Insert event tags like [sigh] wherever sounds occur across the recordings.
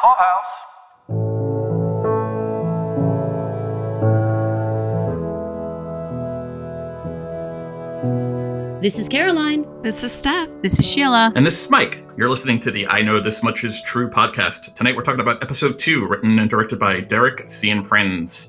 Clubhouse. This is Caroline. This is Steph. This is Sheila. And this is Mike. You're listening to the I Know This Much Is True podcast. Tonight we're talking about episode two, written and directed by Derek Cianfrance.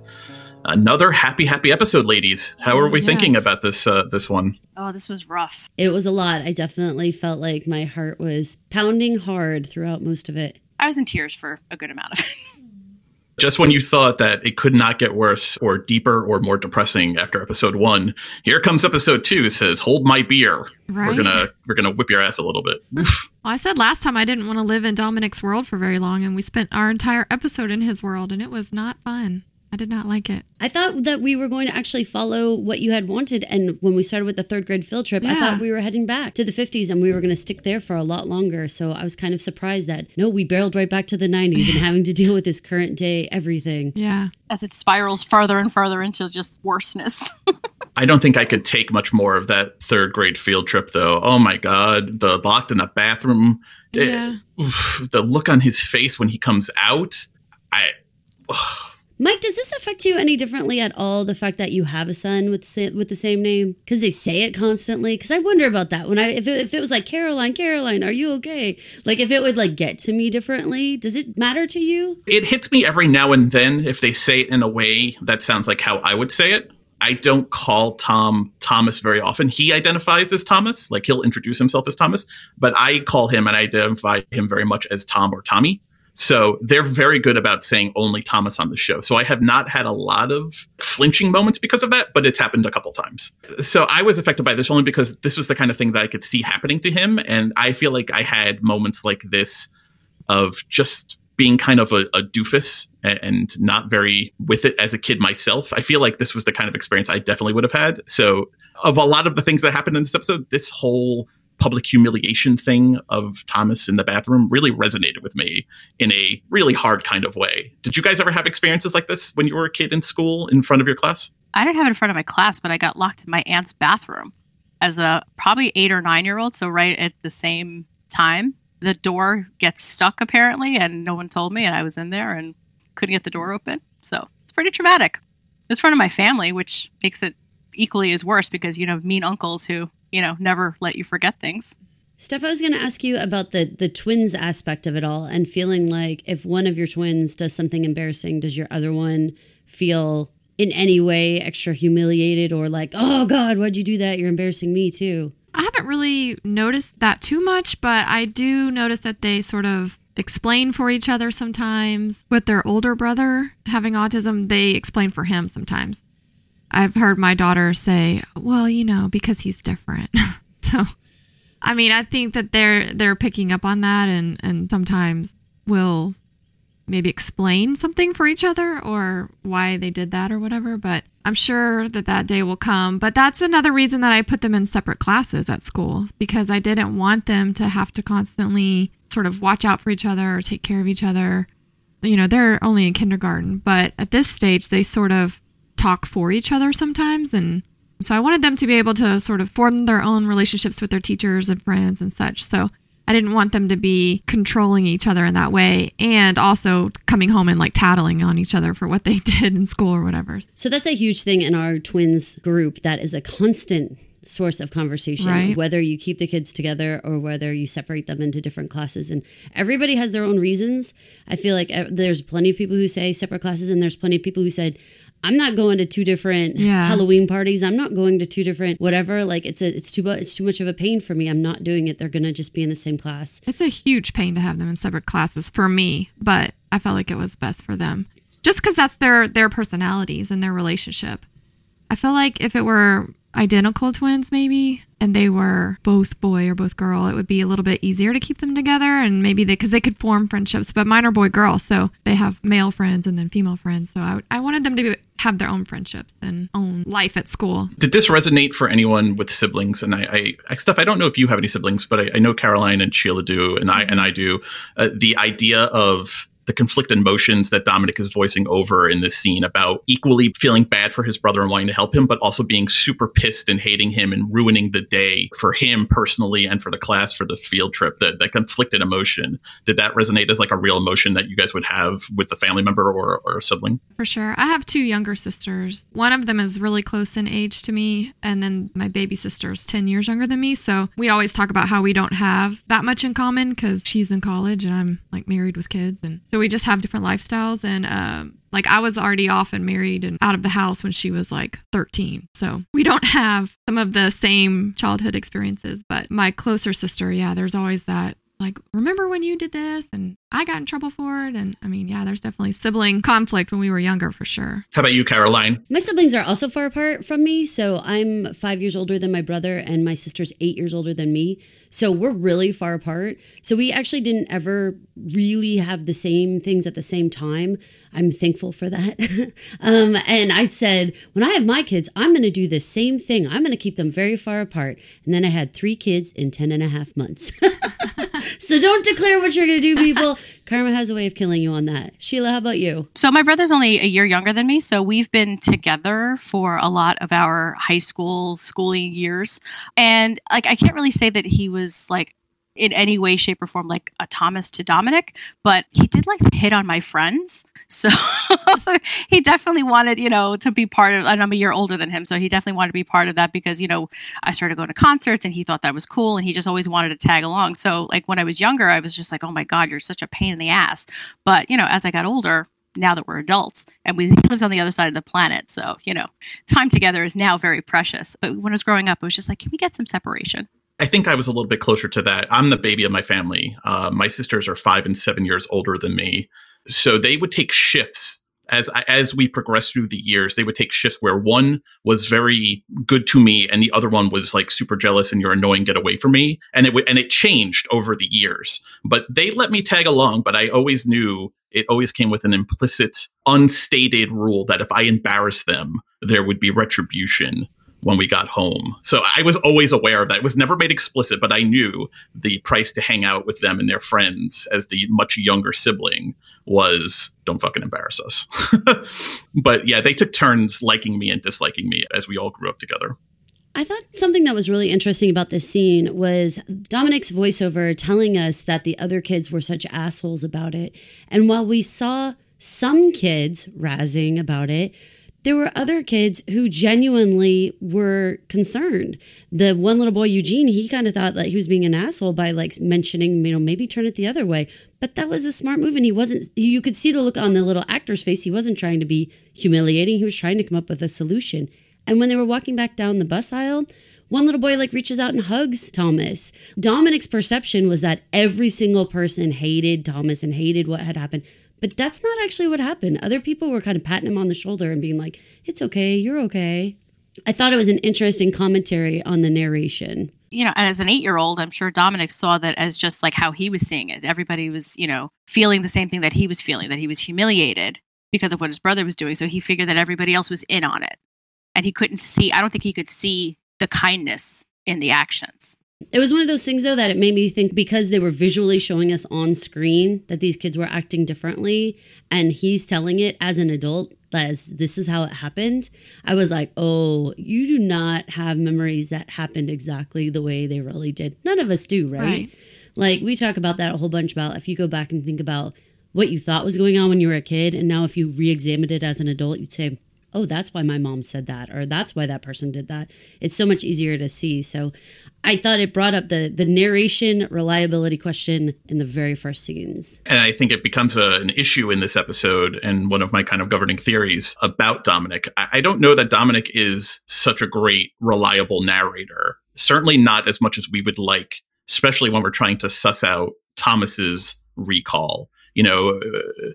Another happy, happy episode, ladies. How are we Yes. thinking about this uh, this one? Oh, this was rough. It was a lot. I definitely felt like my heart was pounding hard throughout most of it. I was in tears for a good amount of it. [laughs] Just when you thought that it could not get worse or deeper or more depressing after episode one, here comes episode two. It Says, "Hold my beer." We're gonna we're gonna whip your ass a little bit. [laughs] Well, I said last time I didn't want to live in Dominic's world for very long, and we spent our entire episode in his world, and it was not fun. I did not like it. I thought that we were going to actually follow what you had wanted. And when we started with the third grade field trip, I thought we were heading back to the 50s and we were going to stick there for a lot longer. So I was kind of surprised that no, we barreled right back to the 90s and [laughs] having to deal with this current day everything. Yeah. As it spirals further and further into just worseness. [laughs] I don't think I could take much more of that third grade field trip, though. Oh my god, the locked in the bathroom, Yeah. oof, the look on his face when he comes out. I Mike, does this affect you any differently at all? The fact that you have a son with with the same name because they say it constantly. Because I wonder about that when I if it, if it was like Caroline, Caroline, are you okay? Like if it would like get to me differently, does it matter to you? it hits me every now and then if they say it in a way that sounds like how I would say it. I don't call Tom Thomas very often. He identifies as Thomas, like he'll introduce himself as Thomas, but I call him and I identify him very much as Tom or Tommy. So they're very good about saying only Thomas on the show. So I have not had a lot of flinching moments because of that, but it's happened a couple times. So I was affected by this only because this was the kind of thing that I could see happening to him. And I feel like I had moments like this of just being kind of a, a doofus and not very with it as a kid myself. I feel like this was the kind of experience I definitely would have had. So, of a lot of the things that happened in this episode, this whole public humiliation thing of Thomas in the bathroom really resonated with me in a really hard kind of way. Did you guys ever have experiences like this when you were a kid in school in front of your class? I didn't have it in front of my class, but I got locked in my aunt's bathroom as a probably eight or nine year old. So, right at the same time, the door gets stuck apparently, and no one told me, and I was in there and couldn't get the door open. So, it's pretty traumatic. It was in front of my family, which makes it equally as worse because you know mean uncles who you know never let you forget things. Steph, I was going to ask you about the the twins aspect of it all and feeling like if one of your twins does something embarrassing, does your other one feel in any way extra humiliated or like, oh God, why'd you do that? You're embarrassing me too. I haven't really noticed that too much, but I do notice that they sort of explain for each other sometimes. With their older brother having autism, they explain for him sometimes. I've heard my daughter say, "Well, you know, because he's different." [laughs] so, I mean, I think that they're they're picking up on that and and sometimes will maybe explain something for each other or why they did that or whatever. But I'm sure that that day will come. But that's another reason that I put them in separate classes at school because I didn't want them to have to constantly sort of watch out for each other or take care of each other. You know, they're only in kindergarten, but at this stage, they sort of talk for each other sometimes. And so I wanted them to be able to sort of form their own relationships with their teachers and friends and such. So I didn't want them to be controlling each other in that way and also coming home and like tattling on each other for what they [laughs] did in school or whatever. So that's a huge thing in our twins group that is a constant source of conversation Right. whether you keep the kids together or whether you separate them into different classes and everybody has their own reasons i feel like uh, there's plenty of people who say separate classes and there's plenty of people who said i'm not going to two different Yeah. halloween parties i'm not going to two different whatever like it's a it's too it's too much of a pain for me i'm not doing it they're gonna just be in the same class It's a huge pain to have them in separate classes for me, but I felt like it was best for them. Just because that's their their personalities and their relationship. I feel like if it were identical twins, maybe, and they were both boy or both girl, it would be a little bit easier to keep them together, and maybe they because they could form friendships. But mine are boy girl, so they have male friends and then female friends. So I, I wanted them to be, have their own friendships and own life at school. Did this resonate for anyone with siblings? And I, I, I Steph, I don't know if you have any siblings, but I, I know Caroline and Sheila do, and I and I do. Uh, the idea of the conflicted emotions that Dominic is voicing over in this scene about equally feeling bad for his brother and wanting to help him, but also being super pissed and hating him and ruining the day for him personally and for the class for the field trip. That that conflicted emotion did that resonate as like a real emotion that you guys would have with a family member or, or a sibling? For sure. I have two younger sisters. One of them is really close in age to me, and then my baby sister is 10 years younger than me. So we always talk about how we don't have that much in common because she's in college and I'm like married with kids. And so we just have different lifestyles. And, um, like I was already off and married and out of the house when she was like 13. So we don't have some of the same childhood experiences, but my closer sister, yeah, there's always that like, remember when you did this and I got in trouble for it? And I mean, yeah, there's definitely sibling conflict when we were younger for sure. How about you, Caroline? My siblings are also far apart from me. So I'm five years older than my brother, and my sister's eight years older than me. So we're really far apart. So we actually didn't ever really have the same things at the same time. I'm thankful for that. [laughs] um, and I said, when I have my kids, I'm going to do the same thing. I'm going to keep them very far apart. And then I had three kids in 10 and a half months. [laughs] [laughs] so don't declare what you're going to do, people. [laughs] Karma has a way of killing you on that. Sheila, how about you? So my brother's only a year younger than me, so we've been together for a lot of our high school schooling years. And like I can't really say that he was like in any way, shape, or form like a Thomas to Dominic, but he did like to hit on my friends. So [laughs] he definitely wanted, you know, to be part of, and I'm a year older than him. So he definitely wanted to be part of that because, you know, I started going to concerts and he thought that was cool and he just always wanted to tag along. So, like, when I was younger, I was just like, oh my God, you're such a pain in the ass. But, you know, as I got older, now that we're adults and we lives on the other side of the planet. So, you know, time together is now very precious. But when I was growing up, it was just like, can we get some separation? I think I was a little bit closer to that. I'm the baby of my family. Uh, my sisters are five and seven years older than me. So they would take shifts as as we progressed through the years, they would take shifts where one was very good to me and the other one was like super jealous and you're annoying, get away from me. And it w- and it changed over the years. But they let me tag along, but I always knew it always came with an implicit, unstated rule that if I embarrassed them, there would be retribution when we got home. So I was always aware of that. It was never made explicit, but I knew the price to hang out with them and their friends as the much younger sibling was don't fucking embarrass us. [laughs] but yeah, they took turns liking me and disliking me as we all grew up together. I thought something that was really interesting about this scene was Dominic's voiceover telling us that the other kids were such assholes about it. And while we saw some kids razzing about it, there were other kids who genuinely were concerned. The one little boy, Eugene, he kind of thought that he was being an asshole by like mentioning, you know, maybe turn it the other way. But that was a smart move. And he wasn't, you could see the look on the little actor's face. He wasn't trying to be humiliating. He was trying to come up with a solution. And when they were walking back down the bus aisle, one little boy like reaches out and hugs Thomas. Dominic's perception was that every single person hated Thomas and hated what had happened. But that's not actually what happened. Other people were kind of patting him on the shoulder and being like, it's okay, you're okay. I thought it was an interesting commentary on the narration. You know, and as an eight year old, I'm sure Dominic saw that as just like how he was seeing it. Everybody was, you know, feeling the same thing that he was feeling, that he was humiliated because of what his brother was doing. So he figured that everybody else was in on it. And he couldn't see, I don't think he could see the kindness in the actions. It was one of those things, though, that it made me think because they were visually showing us on screen that these kids were acting differently, and he's telling it as an adult as this is how it happened. I was like, oh, you do not have memories that happened exactly the way they really did. None of us do, right? right. Like, we talk about that a whole bunch about if you go back and think about what you thought was going on when you were a kid, and now if you re examined it as an adult, you'd say, oh, that's why my mom said that, or that's why that person did that. It's so much easier to see. So I thought it brought up the the narration reliability question in the very first scenes. And I think it becomes a, an issue in this episode and one of my kind of governing theories about Dominic. I, I don't know that Dominic is such a great reliable narrator. Certainly not as much as we would like, especially when we're trying to suss out Thomas's recall you know, uh,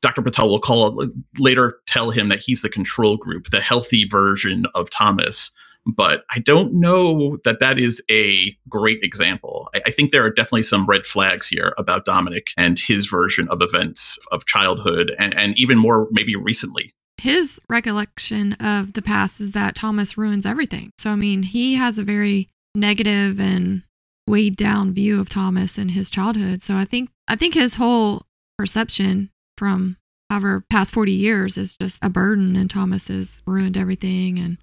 Dr. Patel will call later tell him that he's the control group, the healthy version of Thomas. But I don't know that that is a great example. I, I think there are definitely some red flags here about Dominic and his version of events of childhood, and, and even more maybe recently his recollection of the past is that Thomas ruins everything. So, I mean, he has a very negative and weighed down view of Thomas and his childhood. So, I think I think his whole perception from however past 40 years is just a burden and Thomas has ruined everything and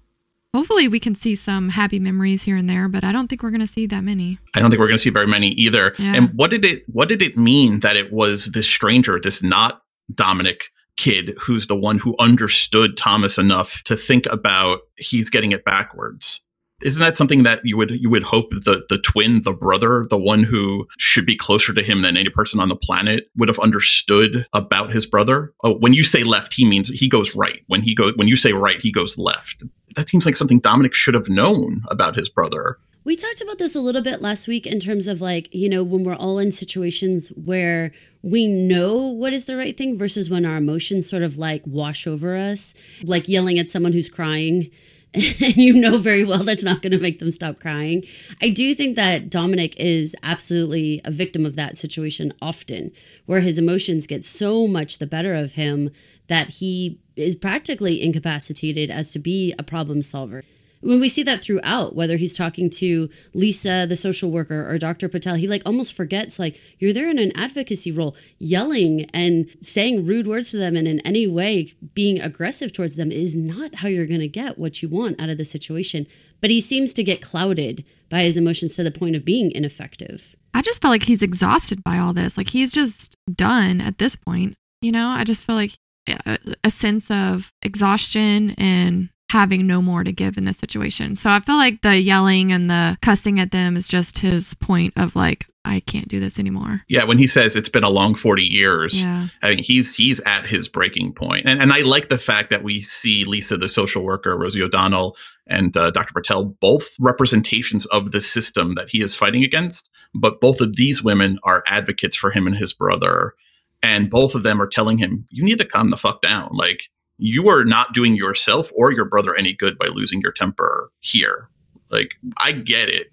hopefully we can see some happy memories here and there but I don't think we're going to see that many. I don't think we're going to see very many either. Yeah. And what did it what did it mean that it was this stranger, this not Dominic kid who's the one who understood Thomas enough to think about he's getting it backwards? Isn't that something that you would you would hope the the twin, the brother, the one who should be closer to him than any person on the planet would have understood about his brother? Oh, when you say left, he means he goes right. When he goes when you say right, he goes left. That seems like something Dominic should have known about his brother. We talked about this a little bit last week in terms of like, you know, when we're all in situations where we know what is the right thing versus when our emotions sort of like wash over us, like yelling at someone who's crying. [laughs] And you know very well that's not going to make them stop crying. I do think that Dominic is absolutely a victim of that situation often, where his emotions get so much the better of him that he is practically incapacitated as to be a problem solver when we see that throughout whether he's talking to lisa the social worker or dr patel he like almost forgets like you're there in an advocacy role yelling and saying rude words to them and in any way being aggressive towards them is not how you're going to get what you want out of the situation but he seems to get clouded by his emotions to the point of being ineffective I just felt like he's exhausted by all this. Like he's just done at this point. You know, I just feel like a, a sense of exhaustion and having no more to give in this situation. So I feel like the yelling and the cussing at them is just his point of like, I can't do this anymore. Yeah, when he says it's been a long 40 years, Yeah. I mean, he's he's at his breaking point. And, and I like the fact that we see Lisa, the social worker, Rosie O'Donnell, and uh, Dr. Patel, both representations of the system that he is fighting against. But both of these women are advocates for him and his brother. And both of them are telling him, you need to calm the fuck down. Like, you are not doing yourself or your brother any good by losing your temper here. Like, I get it.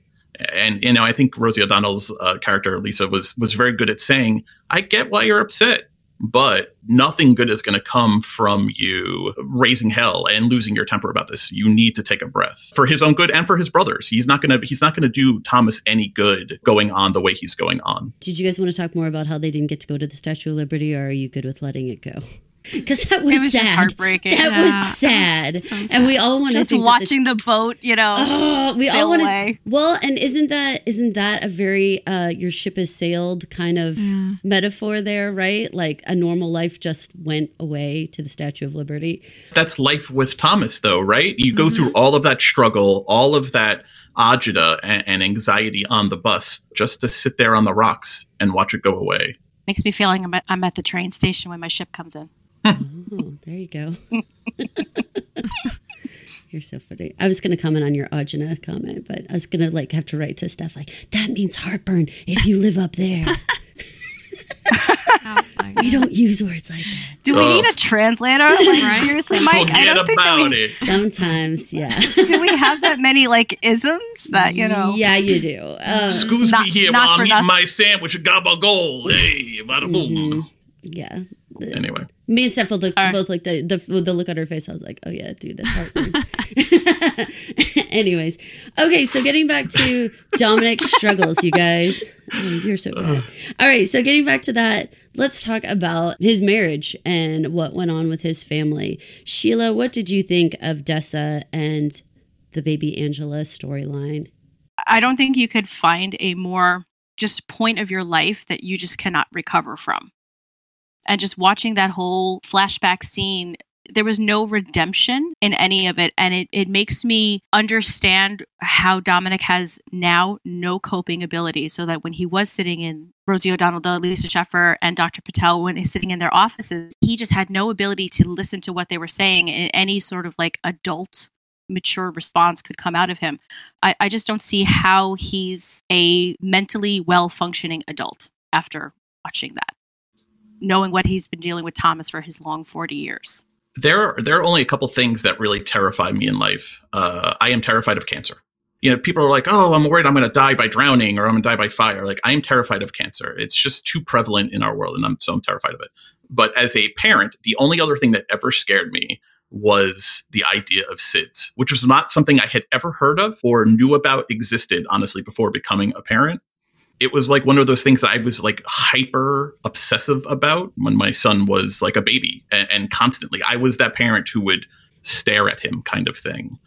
And, you know, I think Rosie O'Donnell's uh, character, Lisa, was, was very good at saying, I get why you're upset but nothing good is going to come from you raising hell and losing your temper about this. You need to take a breath for his own good and for his brothers. He's not going to he's not going to do Thomas any good going on the way he's going on. did you guys want to talk more about how they didn't get to go to the statue of liberty or are you good with letting it go [laughs] because that was, It was sad just heartbreaking. that Yeah. was sad So and we all want to Just think that the- watching the, boat, you know. Oh, we all sail want away. to. Well, and isn't that isn't that a very uh, your ship has sailed kind of metaphor there, right? Like a normal life just went away to the Statue of Liberty. That's life with Thomas though, right? You go through all of that struggle, all of that agita and, and anxiety on the bus just to sit there on the rocks and watch it go away. Makes me feel like I'm at, I'm at the train station when my ship comes in. Oh, there you go. [laughs] You're so funny. I was going to comment on your agita comment, but I was going to like have to write to Steph like that means heartburn if you live up there. [laughs] Oh, we don't use words like that. Do we Oh. need a translator? Like, Right. seriously, Mike, I Forget don't think that about we, it. Sometimes, yeah. [laughs] do we have that many like isms that you know. Yeah, you do. Um, Excuse Not- me here not while I'm eating nothing. my sandwich at Gabagool. Hey, bada boom. yeah. Anyway. Me and Steph both looked, All right. both looked at the the look on her face. I was like, "Oh yeah, dude, that's heartburn." [laughs] [laughs] Anyways, okay, so getting back to Dominic's struggles, you guys. Oh, you're so bad. All right, so getting back to that, let's talk about his marriage and what went on with his family. Sheila, what did you think of Dessa and the baby Angela storyline? I don't think you could find a more just point of your life that you just cannot recover from. And just watching that whole flashback scene, there was no redemption in any of it. And it, it makes me understand how Dominic has now no coping ability. So that when he was sitting in Rosie O'Donnell, the Lisa Sheffer, and Dr. Patel, when he's sitting in their offices, he just had no ability to listen to what they were saying in any sort of like adult mature response could come out of him. I, I just don't see how he's a mentally well functioning adult after watching that, knowing what he's been dealing with Thomas for his long 40 years. there are there are only a couple things that really terrify me in life. Uh, I am terrified of cancer. You know, people are like, "Oh, I'm worried I'm going to die by drowning or I'm going to die by fire." Like, I am terrified of cancer. It's just too prevalent in our world, and I'm so I'm terrified of it. But as a parent, the only other thing that ever scared me was the idea of SIDS, which was not something I had ever heard of or knew about existed. Honestly, before becoming a parent, it was like one of those things that I was like hyper obsessive about when my son was like a baby and, and constantly I was that parent who would stare at him kind of thing.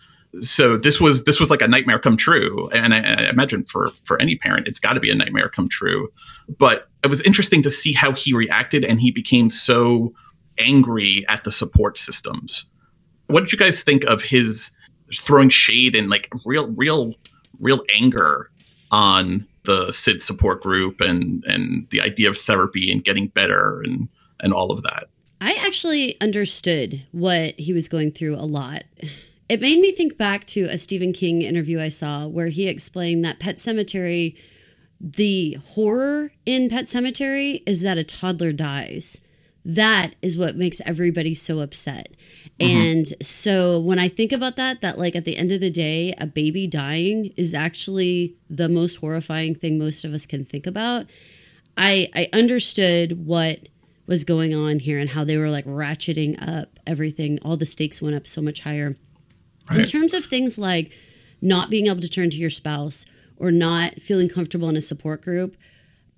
So this was this was like a nightmare come true, and I, I imagine for for any parent, it's got to be a nightmare come true. But it was interesting to see how he reacted, and he became so angry at the support systems. What did you guys think of his throwing shade and like real, real, real anger on the SID support group and and the idea of therapy and getting better and and all of that? I actually understood what he was going through a lot. It made me think back to a Stephen King interview I saw where he explained that Pet Sematary, the horror in Pet Sematary is that a toddler dies. That is what makes everybody so upset. Mm-hmm. And so when I think about that, that like at the end of the day, a baby dying is actually the most horrifying thing most of us can think about. I I understood what was going on here and how they were like ratcheting up everything. All the stakes went up so much higher. Right. In terms of things like not being able to turn to your spouse or not feeling comfortable in a support group,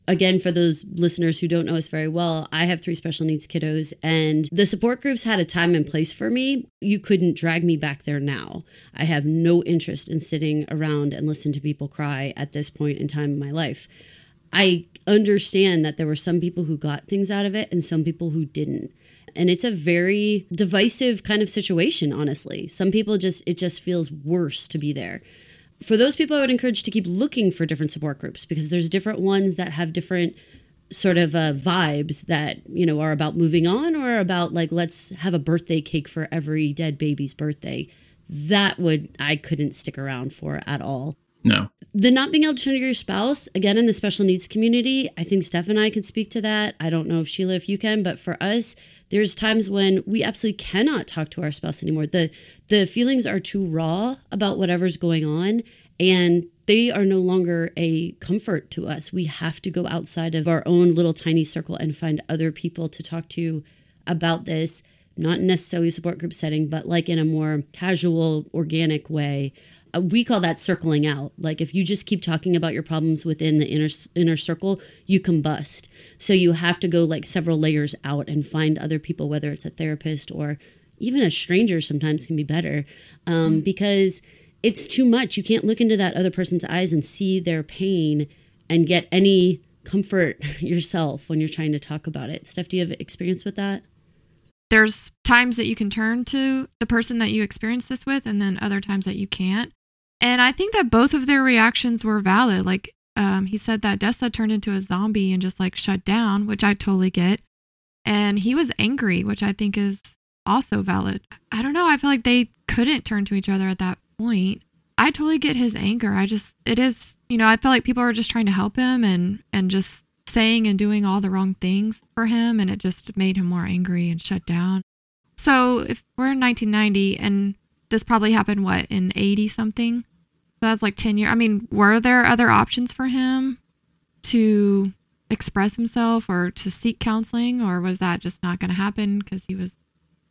again, for those listeners who don't know us very well, I have three special needs kiddos, and the support groups had a time and place for me. You couldn't drag me back there now. I have no interest in sitting around and listen to people cry at this point in time in my life. I understand that there were some people who got things out of it and some people who didn't. And it's a very divisive kind of situation, honestly. Some people just, it just feels worse to be there. For those people, I would encourage to keep looking for different support groups because there's different ones that have different sort of uh, vibes that you know are about moving on or about like let's have a birthday cake for every dead baby's birthday. That would i couldn't stick around for at all no. The not being able to turn to your spouse again in the special needs community i think steph and i can speak to that. I don't know if sheila if you can but for us there's times when we absolutely cannot talk to our spouse anymore. The the feelings are too raw about whatever's going on and they are no longer a comfort to us. We have to go outside of our own little tiny circle and find other people to talk to about this not necessarily a support group setting but like in a more casual organic way uh, we call that circling out. Like if you just keep talking about your problems within the inner inner circle, you combust. So you have to go like several layers out and find other people, whether it's a therapist or even a stranger. Sometimes can be better um, mm-hmm. because it's too much. You can't look into that other person's eyes and see their pain and get any comfort [laughs] yourself when you're trying to talk about it. Steph, do you have experience with that? There's times that you can turn to the person that you experience this with, and then other times that you can't. And I think that both of their reactions were valid. Like um, he said that Dessa turned into a zombie and just like shut down, which I totally get. And he was angry, which I think is also valid. I don't know. I feel like they couldn't turn to each other at that point. I totally get his anger. I just it is, you know, I feel like people are just trying to help him and and just saying and doing all the wrong things for him and it just made him more angry and shut down. So, if we're in 1990 and this probably happened what in 80 something that's like 10 years i mean were there other options for him to express himself or to seek counseling or was that just not going to happen because he was a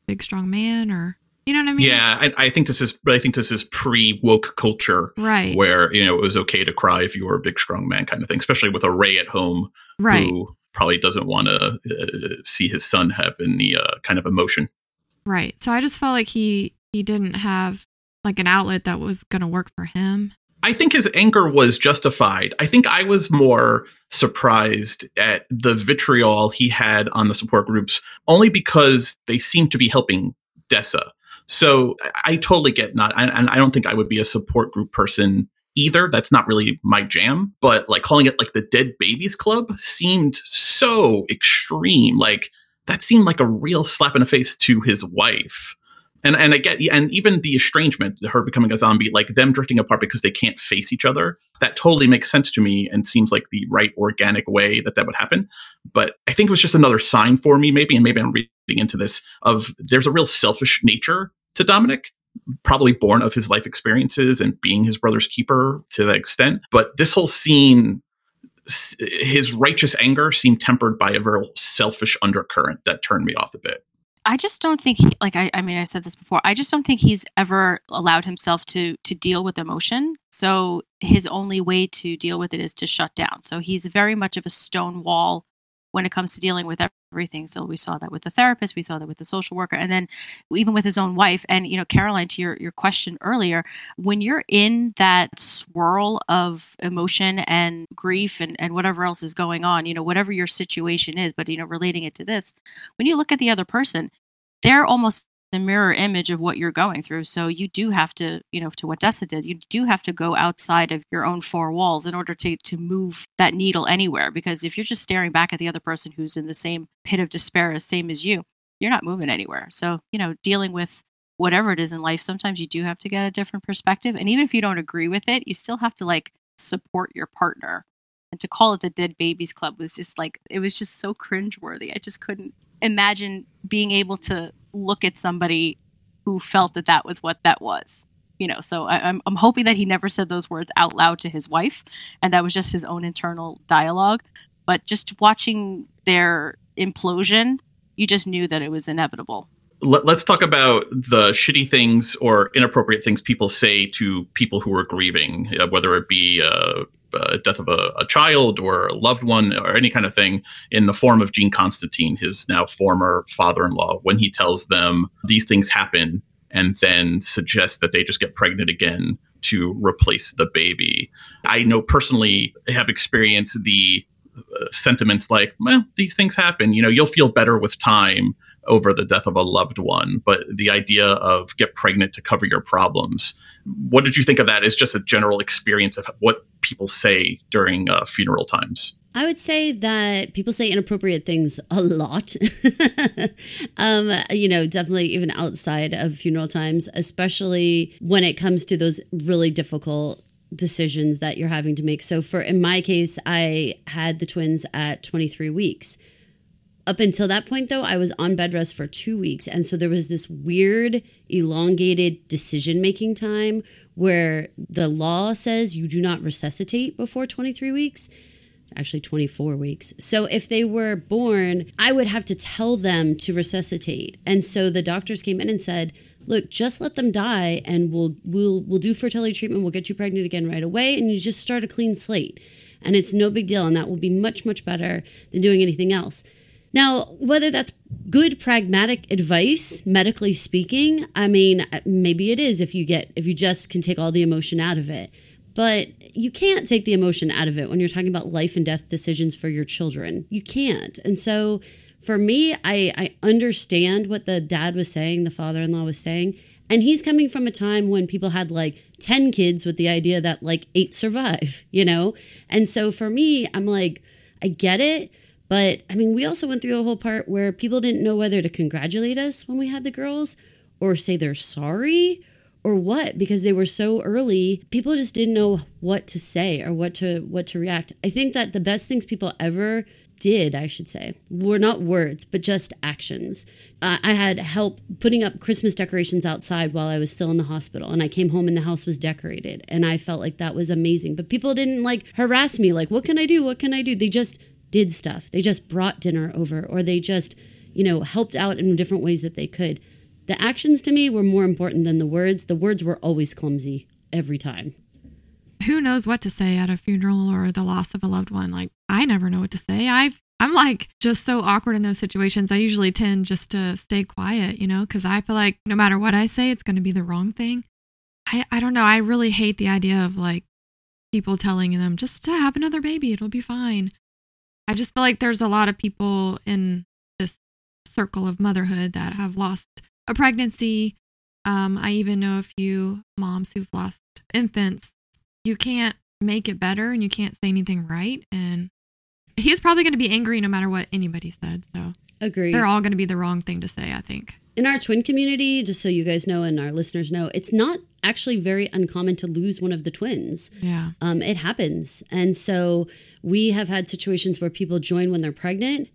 big strong man or you know what i mean yeah I, I think this is i think this is pre woke culture right where you know it was okay to cry if you were a big strong man kind of thing especially with a ray at home right who probably doesn't want to uh, see his son have any uh, kind of emotion right so i just felt like he he didn't have like an outlet that was going to work for him. I think his anger was justified. I think I was more surprised at the vitriol he had on the support groups only because they seemed to be helping Dessa. So I totally get not, and I don't think I would be a support group person either. That's not really my jam. But like calling it like the Dead Babies Club seemed so extreme. Like that seemed like a real slap in the face to his wife and and I get and even the estrangement, her becoming a zombie, like them drifting apart because they can't face each other. That totally makes sense to me and seems like the right organic way that that would happen. But I think it was just another sign for me, maybe, and maybe I'm reading into this of there's a real selfish nature to Dominic. Probably born of his life experiences and being his brother's keeper to that extent. But this whole scene his righteous anger seemed tempered by a very selfish undercurrent that turned me off a bit. I just don't think he like I, I mean I said this before. I just don't think he's ever allowed himself to to deal with emotion. So his only way to deal with it is to shut down. So he's very much of a stone wall when it comes to dealing with everything. So we saw that with the therapist, we saw that with the social worker, and then even with his own wife. And you know, Caroline, to your your question earlier, when you're in that swirl of emotion and grief and and whatever else is going on, you know, whatever your situation is, but you know, relating it to this, when you look at the other person, they're almost the mirror image of what you're going through. So you do have to, you know, to what Dessa did, you do have to go outside of your own four walls in order to to move that needle anywhere. Because if you're just staring back at the other person who's in the same pit of despair as same as you, you're not moving anywhere. So, you know, dealing with whatever it is in life, sometimes you do have to get a different perspective. And even if you don't agree with it, you still have to like support your partner. And to call it the Dead Babies Club was just like it was just so cringeworthy. I just couldn't imagine being able to look at somebody who felt that that was what that was you know? So I, am I'm hoping that he never said those words out loud to his wife and that was just his own internal dialogue. But just watching their implosion you just knew that it was inevitable Let, us talk about the shitty things or inappropriate things people say to people who are grieving, uh, whether it be uh, uh, death of a, a, child or a loved one or any kind of thing in the form of Gene Constantine, his now former father in law, when he tells them these things happen and then suggests that they just get pregnant again to replace the baby. I know personally have experienced the uh, sentiments like, well, these things happen. You know, you'll feel better with time over the death of a loved one. But the idea of get pregnant to cover your problems what did you think of that as just a general experience of what people say during uh, funeral times? I would say that people say inappropriate things a lot. [laughs] um, you know, definitely even outside of funeral times, especially when it comes to those really difficult decisions that you're having to make. So, for in my case, I had the twins at 23 weeks. Up until that point, though, I was on bed rest for two weeks. And so there was this weird, elongated decision making time where the law says you do not resuscitate before 23 weeks actually 24 weeks. So if they were born, I would have to tell them to resuscitate. And so the doctors came in and said, "Look, just let them die and we'll we'll we'll do fertility treatment, we'll get you pregnant again right away and you just start a clean slate." And it's no big deal and that will be much much better than doing anything else. Now, whether that's good pragmatic advice, medically speaking, I mean, uh, maybe it is if you get if you just can take all the emotion out of it. But you can't take the emotion out of it when you're talking about life and death decisions for your children. You can't. And so for me, I, I understand what the dad was saying, the father in law was saying. And he's coming from a time when people had like 10 kids with the idea that like eight survive, [laughs] you know? And so for me, I'm like, I get it but I mean, we also went through a whole part where people didn't know whether to congratulate us when we had the girls or say they're sorry or what because they were so early. People just didn't know what to say or what to what to react. I think that the best things people ever did i should say were not words but just actions. Uh, i had help putting up christmas decorations outside while i was still in the hospital and i came home and the house was decorated and i felt like that was amazing. But people didn't like harass me like what can i do? What can i do? They just did stuff. They just brought dinner over or they just, you know, helped out in different ways that they could. The actions to me were more important than the words. The words were always clumsy every time. Who knows what to say at a funeral or the loss of a loved one? Like I never know what to say. I've I'm like just so awkward in those situations. I usually tend just to stay quiet, you know, because I feel like no matter what I say, it's going to be the wrong thing. I, I don't know. I really hate the idea of like people telling them just to have another baby, it'll be fine. I just feel like there's a lot of people in this circle of motherhood that have lost a pregnancy. Um, I even know a few moms who've lost infants. You can't make it better and you can't say anything right. And he's probably going to be angry no matter what anybody said. So, agree. They're all going to be the wrong thing to say, I think in our twin community, just so you guys know and our listeners know, it's not actually very uncommon to lose one of the twins. Yeah. Um, it happens. And so we have had situations where people join when they're pregnant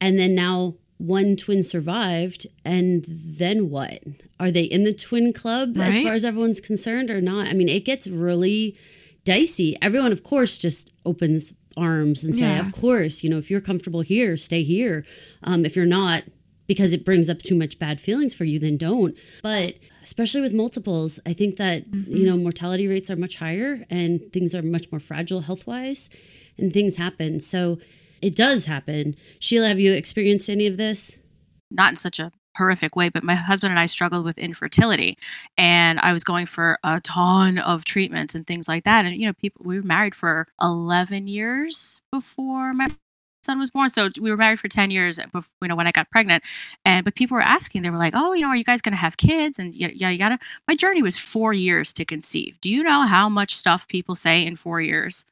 and then now one twin survived and then what? Are they in the twin club right? as far as everyone's concerned or not? I mean, it gets really dicey. Everyone, of course, just opens arms and say, yeah. of course, you know, if you're comfortable here, stay here. Um, if you're not, because it brings up too much bad feelings for you, then don't. But especially with multiples, I think that, you know, mm-hmm. mortality rates are much higher and things are much more fragile health wise and things happen. So it does happen. Sheila, have you experienced any of this? not in such a horrific way, but my husband and I struggled with infertility and I was going for a ton of treatments and things like that. And, you know, people, we were married for 11 years before my son was born. So we were married for 10 years, uh, bef- you know, when I got pregnant. And, but people were asking, they were like, oh, you know, are you guys going to have kids? And yada, yada, yada. My journey was four years to conceive. Do you know how much stuff people say in four years?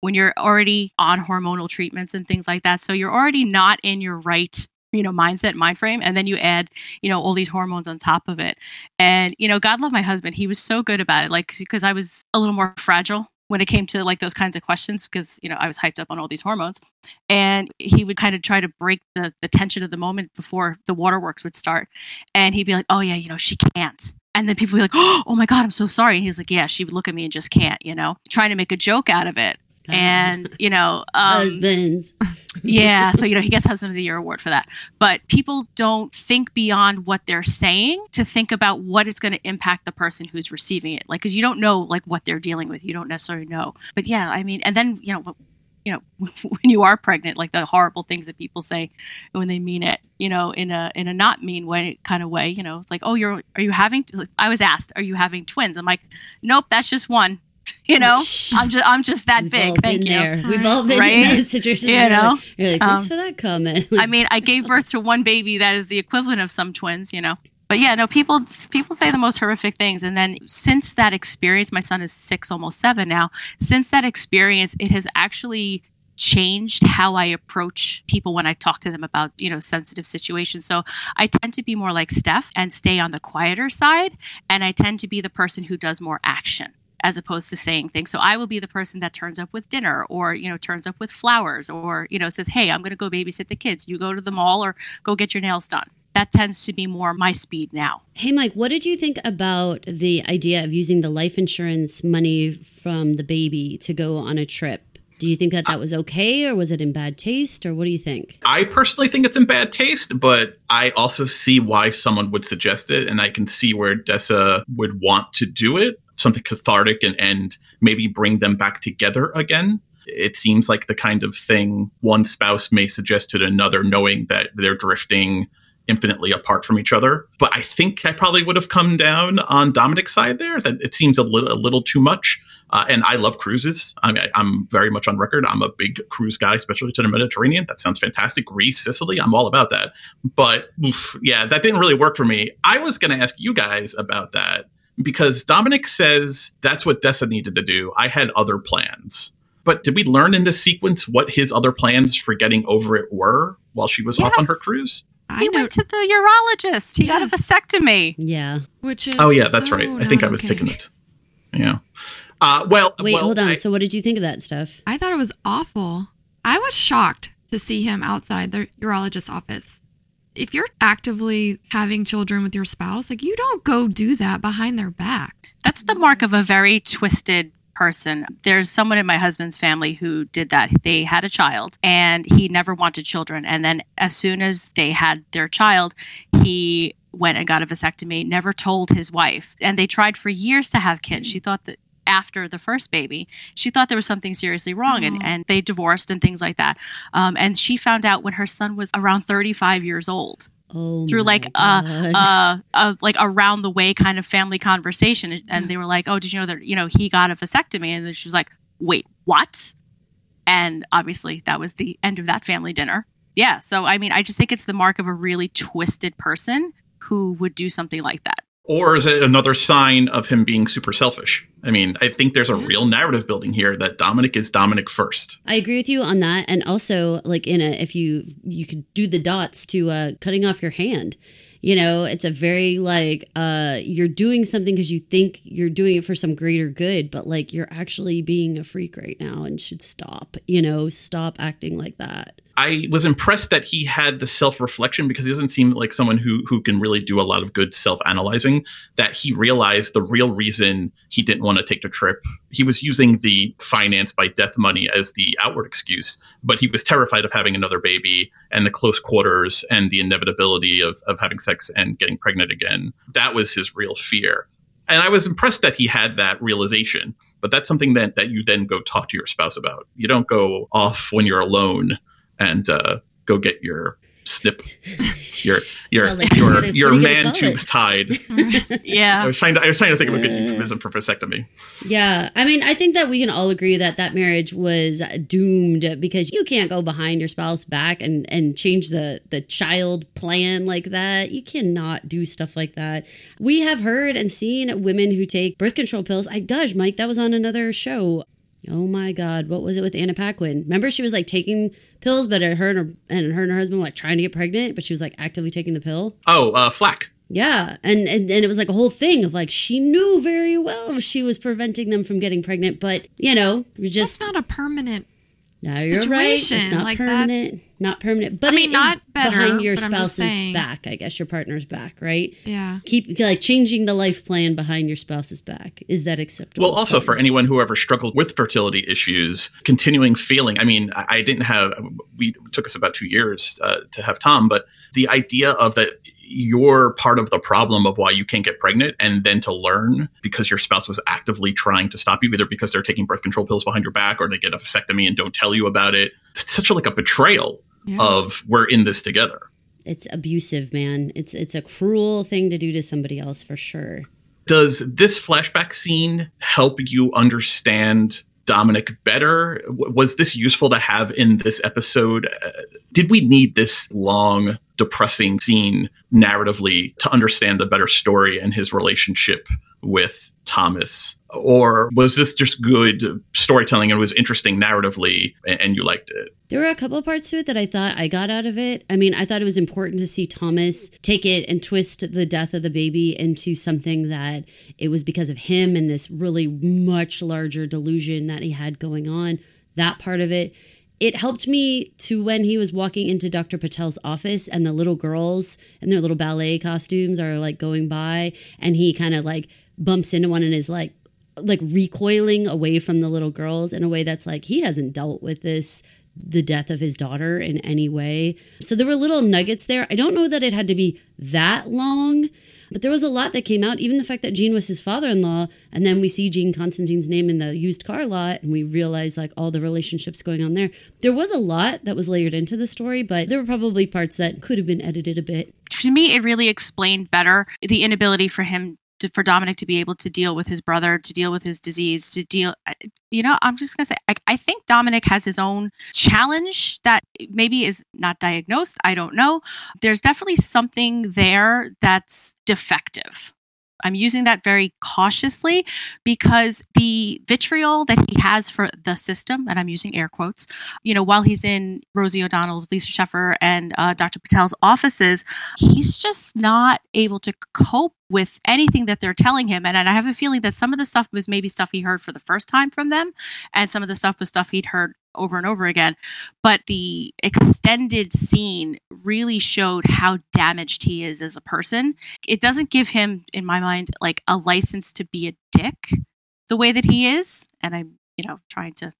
When you're already on hormonal treatments and things like that. So you're already not in your right you know mindset mind frame and then you add you know all these hormones on top of it and you know god love my husband he was so good about it like because i was a little more fragile when it came to like those kinds of questions because you know i was hyped up on all these hormones. And he would kind of try to break the, the tension of the moment before the waterworks would start. And he'd be like oh yeah you know she can't. And then people would be like [gasps] oh my god i'm so sorry. And he's like yeah she would look at me and just can't you know trying to make a joke out of it [laughs] and you know um, Husbands. [laughs] yeah so you know he gets husband of the year award for that. But people don't think beyond what they're saying to think about what it's going to impact the person who's receiving it. Like because you don't know like what they're dealing with. You don't necessarily know. But yeah i mean and then you know you know [laughs] when you are pregnant like the horrible things that people say when they mean it you know in a in a not mean way kind of way you know it's like oh you're are you having i was asked are you having twins? I'm like nope that's just one [laughs] you know i'm just i'm just that We've big thank you there. We've all been in Right? those situations. You you're know? like, you're like, thanks Um, for that comment. I mean, I gave birth to one baby that is the equivalent of some twins, you know. But yeah, no, people people say the most horrific things, and then since that experience, my son is six, almost seven now. Since that experience, it has actually changed how I approach people when I talk to them about you know sensitive situations. So I tend to be more like Steph and stay on the quieter side, and I tend to be the person who does more action as opposed to saying things. So I will be the person that turns up with dinner or, you know, turns up with flowers or, you know, says, Hey, I'm going to go babysit the kids. You go to the mall or go get your nails done. That tends to be more my speed now. Hey, Mike, what did you think about the idea of using the life insurance money from the baby to go on a trip? Do you think that that was okay or was it in bad taste or what do you think? I personally think it's in bad taste, but I also see why someone would suggest it, and I can see where Dessa would want to do it. Something cathartic and, and maybe bring them back together again. It seems like the kind of thing one spouse may suggest to another, knowing that they're drifting infinitely apart from each other. But I think I probably would have come down on Dominic's side there. That it seems a little a little too much. Uh, and I love cruises. I mean, I, I'm very much on record. I'm a big cruise guy, especially to the Mediterranean. That sounds fantastic. Greece, Sicily, I'm all about that. But oof, yeah, that didn't really work for me. I was going to ask you guys about that because Dominic says that's what Dessa needed to do. I had other plans. But did we learn in this sequence what his other plans for getting over it were while she was off on her cruise? I He know, went to the urologist. He got a vasectomy. Yeah. which is Oh yeah, that's so right. I think I was okay. sick in it. Yeah. Uh, well, Wait, well, hold on. I- so what did you think of that stuff? I thought it was awful. I was shocked to see him outside the urologist's office. If you're actively having children with your spouse, like you don't go do that behind their back. That's the mark of a very twisted person. There's someone in my husband's family who did that. They had a child and he never wanted children. And then as soon as they had their child, he went and got a vasectomy, never told his wife. And they tried for years to have kids. She thought that after the first baby, she thought there was something seriously wrong and, Oh. and they divorced and things like that. Um, and she found out when her son was around 35 years old Oh, through like a, God. uh, a like around the way kind of family conversation, and they were like, "Oh, did you know that you know he got a vasectomy?" And then she was like, "Wait, what?" And obviously, that was the end of that family dinner. Yeah, so I mean, I just think it's the mark of a really twisted person who would do something like that. or is it another sign of him being super selfish? I mean, I think there's a real narrative building here that Dominic is Dominic first. I agree with you on that, and also like in a if you you could do the dots to uh, cutting off your hand, You know, it's a very like uh you're doing something because you think you're doing it for some greater good, but like you're actually being a freak right now and should stop. You know, stop acting like that. I was impressed that he had the self reflection because he doesn't seem like someone who who can really do a lot of good self analyzing. That he realized the real reason he didn't want to take the trip. He was using the finance by death money as the outward excuse, but he was terrified of having another baby and the close quarters and the inevitability of, of having sex and getting pregnant again. That was his real fear. And I was impressed that he had that realization, but that's something that, that you then go talk to your spouse about. You don't go off when you're alone and uh, go get your snip, your [laughs] your Well, like, your what do your man tubes it? tied. [laughs] Yeah, I was trying to I was trying to think of a good euphemism for vasectomy. Yeah, I mean, I think that we can all agree that that marriage was doomed because you can't go behind your spouse back and and change the the child plan like that. You cannot do stuff like that. We have heard and seen women who take birth control pills. I gosh, Mike, that was on another show. Oh my God, what was it with Anna Paquin? Remember, she was like taking pills, but her and her and her and her husband were like trying to get pregnant, but she was like actively taking the pill. Oh, uh, flack. Yeah, and, and and it was like a whole thing of like she knew very well she was preventing them from getting pregnant, but you know, it was That's just not a permanent. No, you're right. It's not like that. permanent, not permanent. But I mean, it is not better, behind your but I'm just spouse's back. I guess your partner's back, right? Yeah. Keep like changing the life plan behind your spouse's back. Is that acceptable? Well, also for anyone who ever struggled with fertility issues, continuing feeling. I mean, I, I didn't have. We it took us about two years uh, to have Tom, but the idea of that you're part of the problem of why you can't get pregnant, and then to learn because your spouse was actively trying to stop you, either because they're taking birth control pills behind your back or they get a vasectomy and don't tell you about it. It's such a, like a betrayal Yeah. of we're in this together. it's abusive, man. It's it's a cruel thing to do to somebody else for sure. does this flashback scene help you understand Dominic better? Was this useful to have in this episode? Uh, did we need this long, depressing scene narratively to understand the better story and his relationship with Thomas? Or was this just good storytelling and was interesting narratively and, and you liked it? There were a couple parts to it that I thought I got out of it. I mean, I thought it was important to see Thomas take it and twist the death of the baby into something that it was because of him and this really much larger delusion that he had going on. That part of it. It helped me to when he was walking into Dr. Patel's office and the little girls in their little ballet costumes are like going by and he kind of like bumps into one and is like like recoiling away from the little girls in a way that's like he hasn't dealt with this the death of his daughter in any way. So there were little nuggets there. I don't know that it had to be that long, but there was a lot that came out. Even the fact that Gene was his father-in-law, and then we see Gene Constantine's name in the used car lot, and we realize like all the relationships going on there. There was a lot that was layered into the story, but there were probably parts that could have been edited a bit. to me, it really explained better the inability for him to, for Dominic to be able to deal with his brother, to deal with his disease, to deal. You know, I'm just gonna say, I, I think Dominic has his own challenge that maybe is not diagnosed. I don't know. There's definitely something there that's defective. I'm using that very cautiously because the vitriol that he has for the system, and I'm using air quotes, you know, while he's in Rosie O'Donnell's, Lisa Sheffer, and uh, Dr. Patel's offices, he's just not able to cope with anything that they're telling him. And, and I have a feeling that some of the stuff was maybe stuff he heard for the first time from them, and some of the stuff was stuff he'd heard over and over again. But the extended scene really showed how damaged he is as a person. It doesn't give him, in my mind, like a license to be a dick the way that he is. And I'm, you know, trying to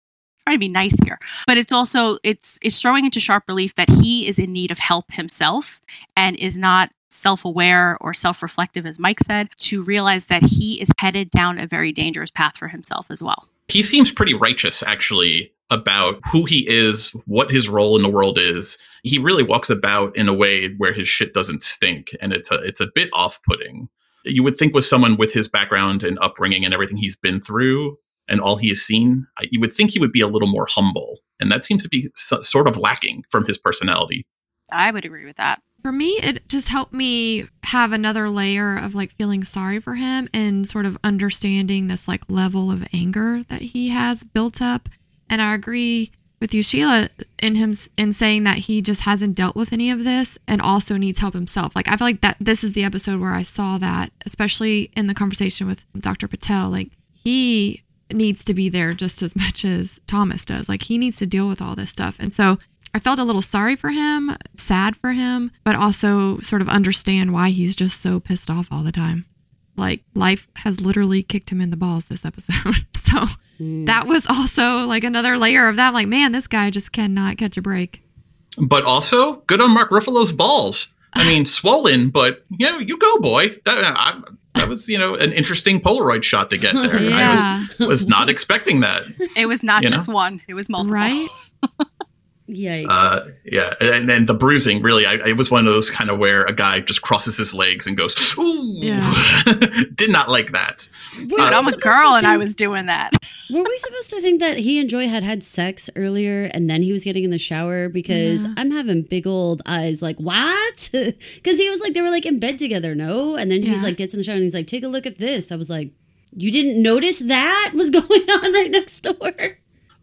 trying to be nice here. But it's also it's it's throwing into sharp relief that he is in need of help himself and is not self-aware or self-reflective as Mike said to realize that he is headed down a very dangerous path for himself as well. He seems pretty righteous, actually, about who he is, what his role in the world is. He really walks about in a way where his shit doesn't stink, and it's a it's a bit off putting. You would think with someone with his background and upbringing and everything he's been through and all he has seen, you would think he would be a little more humble, and that seems to be so, sort of lacking from his personality. I would agree with that. For me, it just helped me have another layer of like feeling sorry for him and sort of understanding this like level of anger that he has built up. And I agree with you, Sheila, in him in saying that he just hasn't dealt with any of this and also needs help himself. Like I feel like that this is the episode where I saw that, especially in the conversation with Dr. Patel. Like he needs to be there just as much as Thomas does. Like he needs to deal with all this stuff. And so I felt a little sorry for him, sad for him, but also sort of understand why he's just so pissed off all the time. Like life has literally kicked him in the balls this episode. [laughs] so mm. that was also like another layer of that. Like, man, this guy just cannot catch a break. But also, good on Mark Ruffalo's balls. I mean, [laughs] swollen, but you know, you go, boy. That, I, that was, you know, an interesting Polaroid shot to get there. Yeah. I was [laughs] was not expecting that. It was not You just know? one; it was multiple. Right? Yikes. Uh, yeah, and then the bruising really, I, it was one of those kind of where a guy just crosses his legs and goes, "Ooh," Yeah. [laughs] did not like that. Dude, we I'm a girl to and I was doing that. Were we supposed to think that he and Joy had had sex earlier and then he was getting in the shower? Because I'm having big old eyes like, what? [laughs] Because he was like, they were like in bed together, no? And then he's Yeah. like, gets in the shower and he's like, take a look at this. I was like, you didn't notice that was [laughs] going on right next door?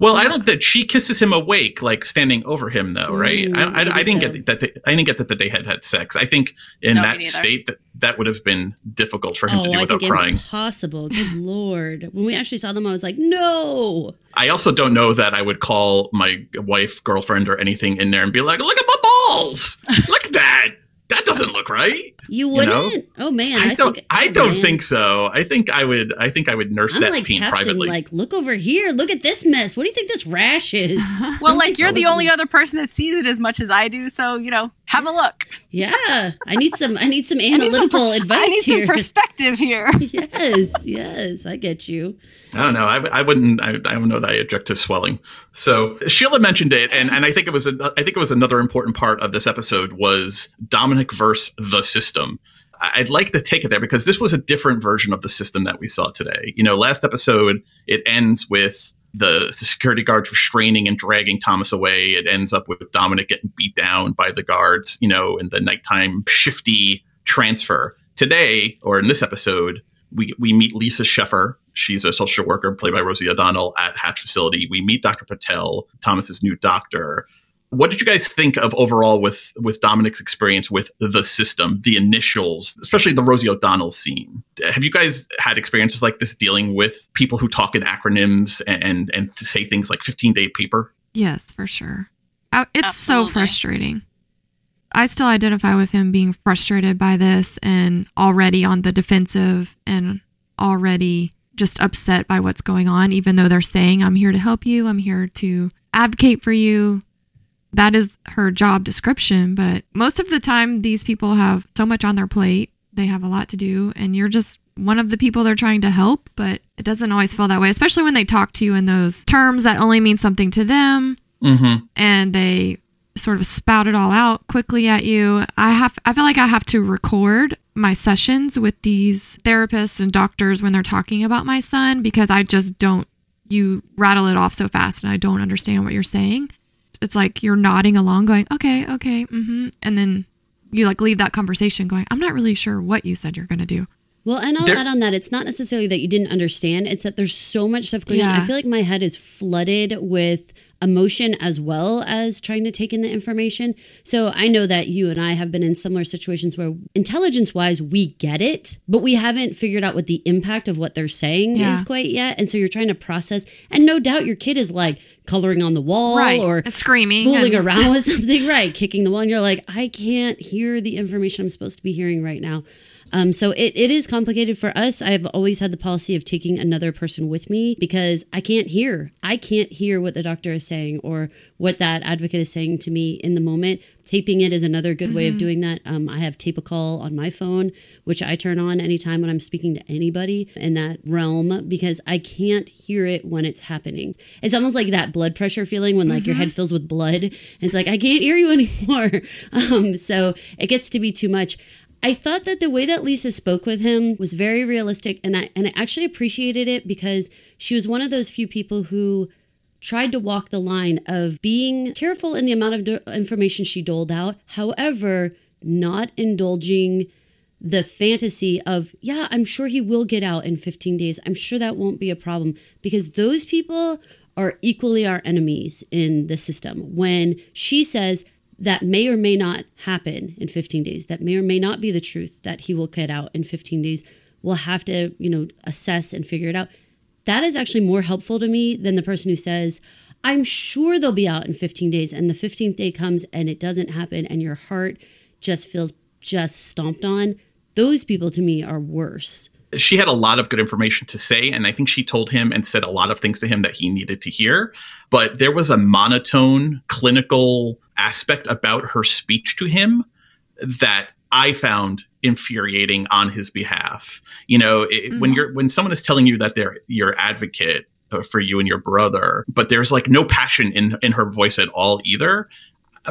Well, I don't that she kisses him awake, like standing over him, though, right? Mm, I, I, I didn't so. get that. They, I didn't get that, that they had had sex. I think in No, that state that that would have been difficult for him to Oh, do I without think crying. impossible. Good [laughs] lord. When we actually saw them, I was like, no. I also don't know that I would call my wife, girlfriend, or anything in there and be like, "Look at my balls! Look at that! That doesn't look right." You You know? wouldn't? oh, man. I, don't. think, I don't man. think so. I think I would. I think I would nurse I'm that like pain Captain, privately. like, look over here. Look at this mess. What do you think this rash is? [laughs] Well, like you're the only other person that sees it as much as I do, so you know, have a look. Yeah, I need some. I need some [laughs] I need some analytical per- advice I need here. some [laughs] perspective here. yes, yes, I get you. I don't know. I, I wouldn't. I, I don't know that I object to swelling. So Sheila mentioned it, and, and I think it was. A, I think it was another important part of this episode was Dominic versus the system. I'd like to take it there because this was a different version of the system that we saw today. You know, last episode it ends with the, the security guards restraining and dragging Thomas away. It ends up with Dominic getting beat down by the guards. You know, in the nighttime shifty transfer. Today, or in this episode, we, we meet Lisa Sheffer. She's a social worker played by Rosie O'Donnell at Hatch Facility. We meet Dr. Patel, Thomas's new doctor. What did you guys think of overall with with Dominic's experience with the system, the initials, especially the Rosie O'Donnell scene? Have you guys had experiences like this dealing with people who talk in acronyms and and, and say things like 15 day paper? Yes, for sure. Uh, It's so frustrating. I still identify with him being frustrated by this and already on the defensive and already just upset by what's going on, even though they're saying, I'm here to help you, I'm here to advocate for you. That is her job description. But most of the time, these people have so much on their plate, they have a lot to do, and you're just one of the people they're trying to help. But it doesn't always feel that way, especially when they talk to you in those terms that only mean something to them Mm-hmm. and they sort of spout it all out quickly at you. I have I feel like I have to record my sessions with these therapists and doctors when they're talking about my son because I just don't you rattle it off so fast and I don't understand what you're saying. It's like you're nodding along going, "Okay, okay, mhm." And then you like leave that conversation going, "I'm not really sure what you said you're going to do." Well, and I'll There- add on that. It's not necessarily that you didn't understand. It's that there's so much stuff going on. I feel like my head is flooded with emotion as well as trying to take in the information. So I know that you and I have been in similar situations where intelligence wise, we get it, but we haven't figured out what the impact of what they're saying Yeah. is quite yet. And so you're trying to process. And no doubt your kid is like coloring on the wall Right. or Screaming fooling and- around [laughs] with something, right? Kicking the wall. And you're like, I can't hear the information I'm supposed to be hearing right now. Um, so it, it is complicated for us. I've always had the policy of taking another person with me because I can't hear. I can't hear what the doctor is saying or what that advocate is saying to me in the moment. Taping it is another good way of doing that. Um, I have tape a call on my phone, which I turn on anytime when I'm speaking to anybody in that realm because I can't hear it when it's happening. It's almost like that blood pressure feeling when like your head fills with blood. And it's like I can't hear you [laughs] anymore. Um, so it gets to be too much. I thought that the way that Lisa spoke with him was very realistic, and I and I actually appreciated it because she was one of those few people who tried to walk the line of being careful in the amount of do- information she doled out, however, not indulging the fantasy of, yeah, I'm sure he will get out in 15 days. I'm sure that won't be a problem because those people are equally our enemies in the system. When she says that may or may not happen in 15 days, that may or may not be the truth that he will get out in 15 days, we'll have to, you know, assess and figure it out. That is actually more helpful to me than the person who says, I'm sure they'll be out in 15 days. And the 15th day comes and it doesn't happen, and your heart just feels just stomped on. Those people to me are worse she had a lot of good information to say and i think she told him and said a lot of things to him that he needed to hear but there was a monotone clinical aspect about her speech to him that i found infuriating on his behalf you know it, mm-hmm. when you're when someone is telling you that they're your advocate uh, for you and your brother but there's like no passion in in her voice at all either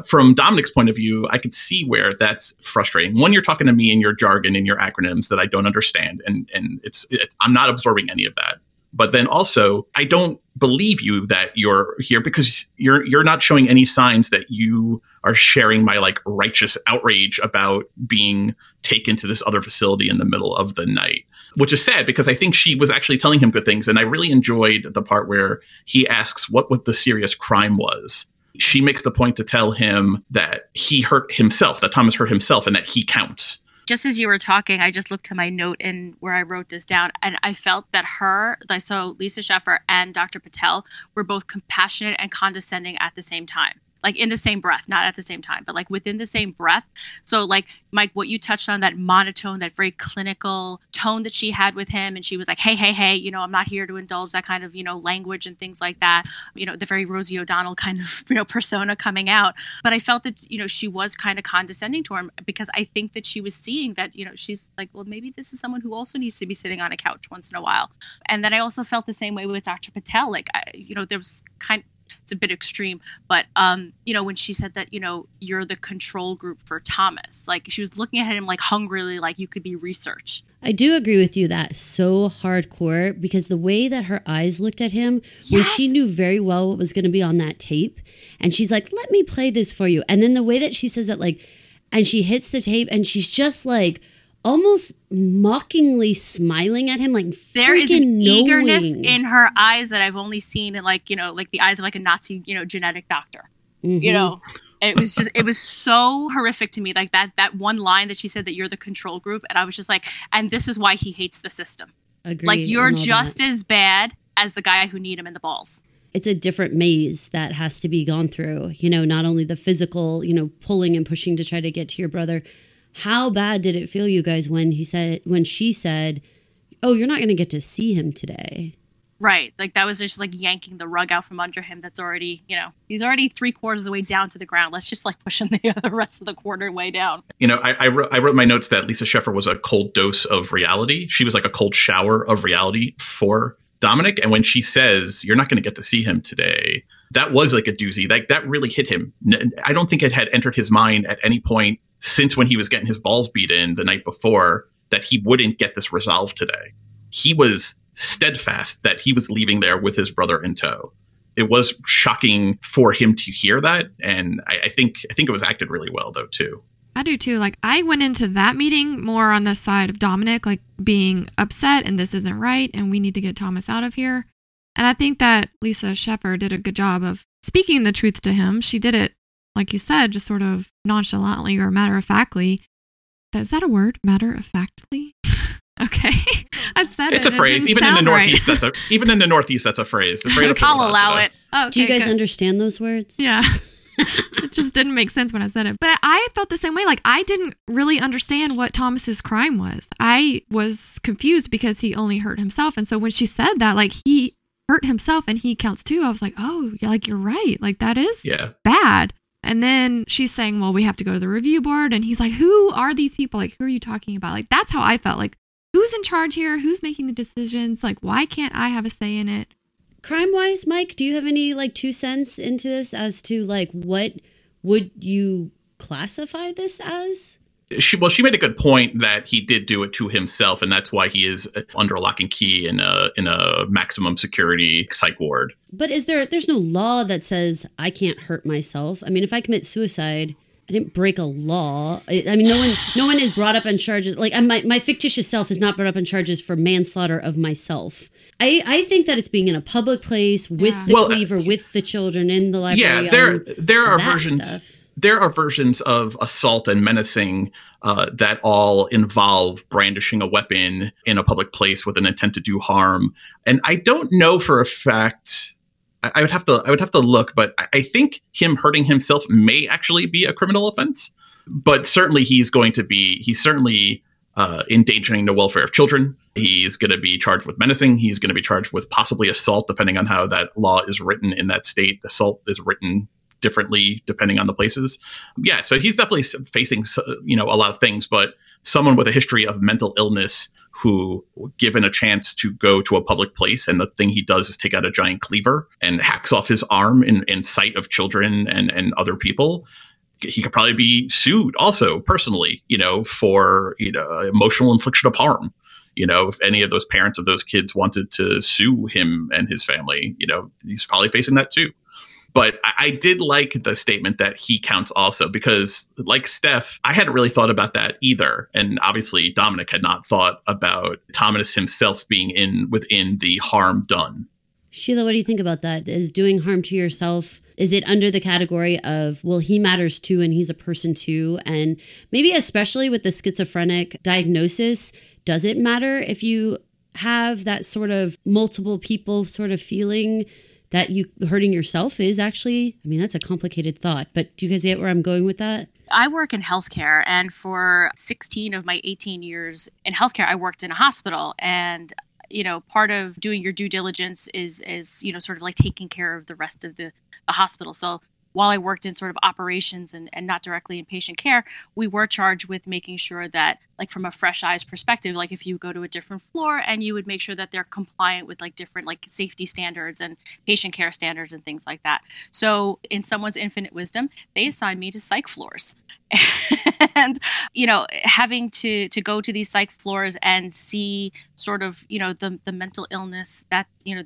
from Dominic's point of view, I could see where that's frustrating. One, you're talking to me in your jargon and your acronyms that I don't understand, and and it's, it's I'm not absorbing any of that. But then also, I don't believe you that you're here because you're you're not showing any signs that you are sharing my like righteous outrage about being taken to this other facility in the middle of the night which is sad because I think she was actually telling him good things. And I really enjoyed the part where he asks what what the serious crime was she makes the point to tell him that he hurt himself, that Thomas hurt himself, and that he counts. Just as you were talking, I just looked to my note and where I wrote this down, and I felt that her, so Lisa Sheffer and Dr. Patel, were both compassionate and condescending at the same time like in the same breath, not at the same time, but like within the same breath. So, like, Mike, what you touched on that monotone, that very clinical tone that she had with him. And she was like, hey, hey, hey, you know, I'm not here to indulge that kind of, you know, language and things like that. You know, the very Rosie O'Donnell kind of, [laughs] you know, persona coming out. But I felt that, you know, she was kind of condescending to him because I think that she was seeing that, you know, she's like, well, maybe this is someone who also needs to be sitting on a couch once in a while. And then I also felt the same way with Dr. Patel. Like, I, you know, there was kind it's a bit extreme but um you know when she said that you know you're the control group for thomas like she was looking at him like hungrily like you could be research i do agree with you that so hardcore because the way that her eyes looked at him yes. when she knew very well what was going to be on that tape and she's like let me play this for you and then the way that she says that like and she hits the tape and she's just like almost mockingly smiling at him like there is an knowing. eagerness in her eyes that i've only seen in like you know like the eyes of like a nazi you know genetic doctor mm-hmm. you know it was just it was so horrific to me like that that one line that she said that you're the control group and i was just like and this is why he hates the system Agreed like you're just that. as bad as the guy who need him in the balls it's a different maze that has to be gone through you know not only the physical you know pulling and pushing to try to get to your brother how bad did it feel you guys when he said when she said, "Oh, you're not going to get to see him today." Right. Like that was just like yanking the rug out from under him. That's already, you know, he's already three quarters of the way down to the ground. Let's just like push him [laughs] the other rest of the quarter way down. You know, I, I, wrote, I wrote my notes that Lisa Sheffer was a cold dose of reality. She was like a cold shower of reality for Dominic. And when she says, you're not going to get to see him today, that was like a doozy. Like that really hit him. I don't think it had entered his mind at any point since when he was getting his balls beat in the night before that he wouldn't get this resolved today. He was steadfast that he was leaving there with his brother in tow. It was shocking for him to hear that, and I, I think I think it was acted really well though too. I do too. Like I went into that meeting more on the side of Dominic, like being upset and this isn't right, and we need to get Thomas out of here. And I think that Lisa Sheffer did a good job of speaking the truth to him. She did it like you said, just sort of nonchalantly or matter of factly. Is that a word? Matter of factly? [laughs] okay. [laughs] I said it's it. a phrase. Even in the Northeast, right. that's a [laughs] even in the Northeast, that's a phrase. I'll allow it. Oh, okay, Do you guys good. understand those words? Yeah. it just didn't make sense when I said it. But I felt the same way. Like I didn't really understand what Thomas's crime was. I was confused because he only hurt himself. And so when she said that, like he hurt himself and he counts too, I was like, oh, yeah, like you're right. Like that is yeah. bad. And then she's saying, well, we have to go to the review board. And he's like, who are these people? Like, who are you talking about? Like, that's how I felt. Like, who's in charge here? Who's making the decisions? Like, why can't I have a say in it? Crime wise, Mike, do you have any like two cents into this as to like what would you classify this as? She well she made a good point that he did do it to himself and that's why he is under lock and key in a in a maximum security psych ward but is there there's no law that says i can't hurt myself i mean if i commit suicide I didn't break a law. I, I mean, no one, no one is brought up on charges. Like, my my fictitious self is not brought up on charges for manslaughter of myself. I, I think that it's being in a public place with Yeah. the Well, uh, cleaver, with the children in the library. yeah there there are versions stuff. There are versions of assault and menacing uh, that all involve brandishing a weapon in a public place with an intent to do harm and i don't know for a fact I, I would have to i would have to look but I, I think him hurting himself may actually be a criminal offense but certainly he's going to be he's certainly uh, endangering the welfare of children. He's going to be charged with menacing. He's going to be charged with possibly assault, depending on how that law is written in that state. Assault is written differently depending on the places. Yeah, so he's definitely facing you know a lot of things, but someone with a history of mental illness who, given a chance to go to a public place, and the thing he does is take out a giant cleaver and hacks off his arm in, in sight of children and and other people he could probably be sued also personally, you know, for you know emotional infliction of harm. You know, if any of those parents of those kids wanted to sue him and his family, you know, he's probably facing that too. But I, I did like the statement that he counts also because, like Steph, I hadn't really thought about that either, and obviously Dominic had not thought about Thomas himself being in within the harm done. Sheila, what do you think about that? Is doing harm to yourself is it under the category of well he matters too and he's a person too and maybe especially with the schizophrenic diagnosis does it matter if you have that sort of multiple people sort of feeling that you hurting yourself is actually I mean that's a complicated thought but do you guys get where I'm going with that? I work in healthcare, and for 16 of my 18 years in healthcare, I worked in a hospital. And you know, part of doing your due diligence is is you know sort of like taking care of the rest of the, the hospital. So while I worked in sort of operations and, and not directly in patient care, we were charged with making sure that, like from a fresh eyes perspective, like if you go to a different floor and you would make sure that they're compliant with like different like safety standards and patient care standards and things like that. So in someone's infinite wisdom, they assigned me to psych floors. [laughs] and you know having to to go to these psych floors and see sort of you know the the mental illness that you know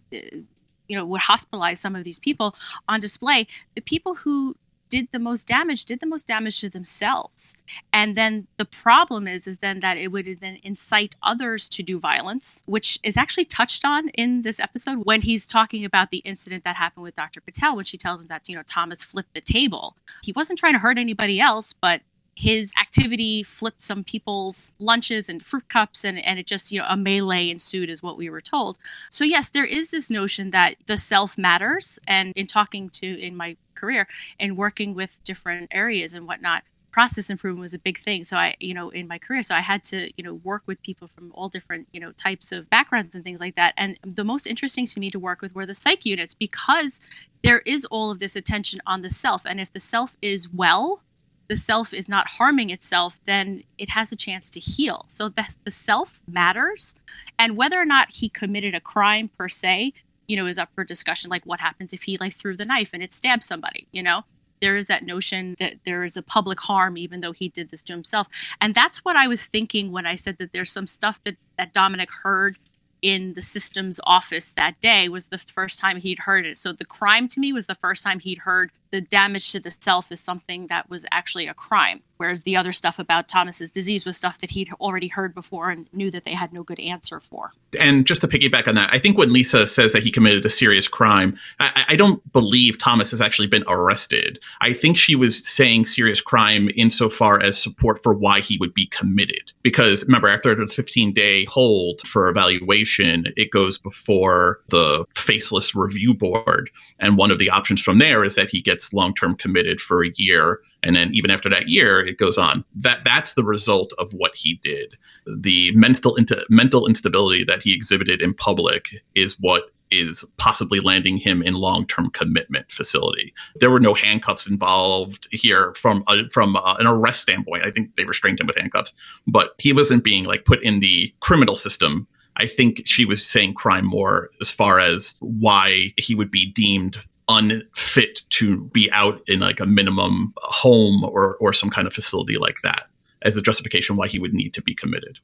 you know would hospitalize some of these people on display the people who did the most damage did the most damage to themselves. And then the problem is is then that it would then incite others to do violence which is actually touched on in this episode when he's talking about the incident that happened with dr patel when she tells him that you know thomas flipped the table. He wasn't trying to hurt anybody else but his activity flipped some people's lunches and fruit cups and, and it just you know a melee ensued is what we were told. So yes there is this notion that the self matters and in talking to in my career and working with different areas and whatnot process improvement was a big thing. So i you know in my career so i had to you know work with people from all different you know types of backgrounds and things like that. And the most interesting to me to work with were the psych units because there is all of this attention on the self. And if the self is well the self is not harming itself, then it has a chance to heal. So the, the self matters. And whether or not he committed a crime per se, you know, is up for discussion. Like what happens if he like threw the knife and it stabbed somebody, you know? There is that notion that there is a public harm, even though he did this to himself. And that's what I was thinking when I said that there's some stuff that, that Dominic heard in the systems office that day was the first time he'd heard it. So the crime to me was the first time he'd heard the damage to the self is something that was actually a crime. Whereas the other stuff about Thomas's disease was stuff that he'd already heard before and knew that they had no good answer for. And just to piggyback on that, I think when Lisa says that he committed a serious crime, I, I don't believe Thomas has actually been arrested. I think she was saying serious crime insofar as support for why he would be committed. Because remember, after the 15 day hold for evaluation, it goes before the faceless review board. And one of the options from there is that he gets long term committed for a year. And then even after that year, it goes on. That that's the result of what he did. The mental into, mental instability that he exhibited in public is what is possibly landing him in long-term commitment facility. There were no handcuffs involved here from a, from a, an arrest standpoint. I think they restrained him with handcuffs, but he wasn't being like put in the criminal system. I think she was saying crime more as far as why he would be deemed unfit to be out in like a minimum home or or some kind of facility like that as a justification why he would need to be committed.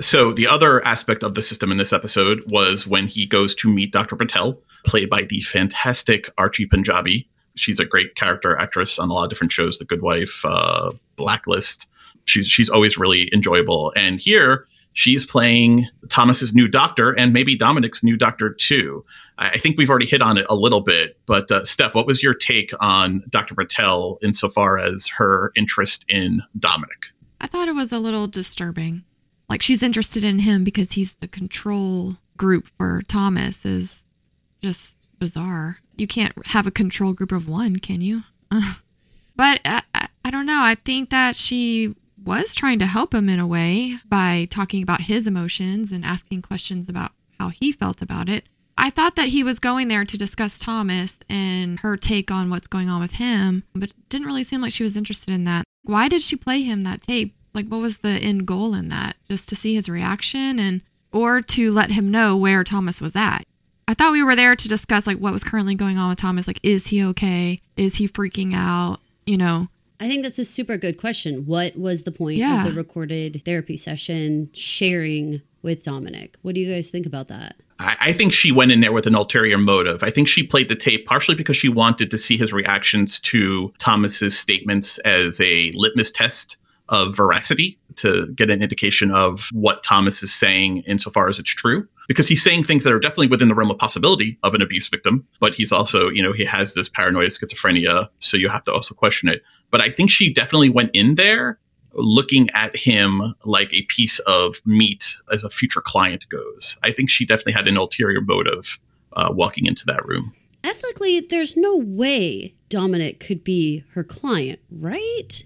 So the other aspect of the system in this episode was when he goes to meet Dr. Patel, played by the fantastic Archie Panjabi, She's a great character actress on a lot of different shows, The Good Wife, uh, Blacklist. She's she's always really enjoyable. And here she's playing Thomas's new doctor and maybe Dominic's new doctor too. I, think we've already hit on it a little bit, but uh, Steph, what was your take on Dr. Patel insofar as her interest in Dominic? I thought it was a little disturbing. Like she's interested in him because he's the control group for Thomas is just bizarre. You can't have a control group of one, can you? [laughs] but I, I, I don't know. I think that she was trying to help him in a way by talking about his emotions and asking questions about how he felt about it. I thought that he was going there to discuss Thomas and her take on what's going on with him, but it didn't really seem like she was interested in that. Why did she play him that tape? Like what was the end goal in that? Just to see his reaction and or to let him know where Thomas was at. I thought we were there to discuss like what was currently going on with Thomas. Like, is he okay? Is he freaking out? You know, I think that's a super good question. What was the point Yeah. of the recorded therapy session sharing with Dominic? What do you guys think about that? I, I think she went in there with an ulterior motive. I think she played the tape partially because she wanted to see his reactions to Thomas's statements as a litmus test of veracity to get an indication of what Thomas is saying insofar as it's true. Because he's saying things that are definitely within the realm of possibility of an abuse victim, but he's also, you know, he has this paranoid schizophrenia, so you have to also question it. But I think she definitely went in there looking at him like a piece of meat as a future client goes. I think she definitely had an ulterior motive uh, walking into that room. Ethically, there's no way Dominic could be her client, right?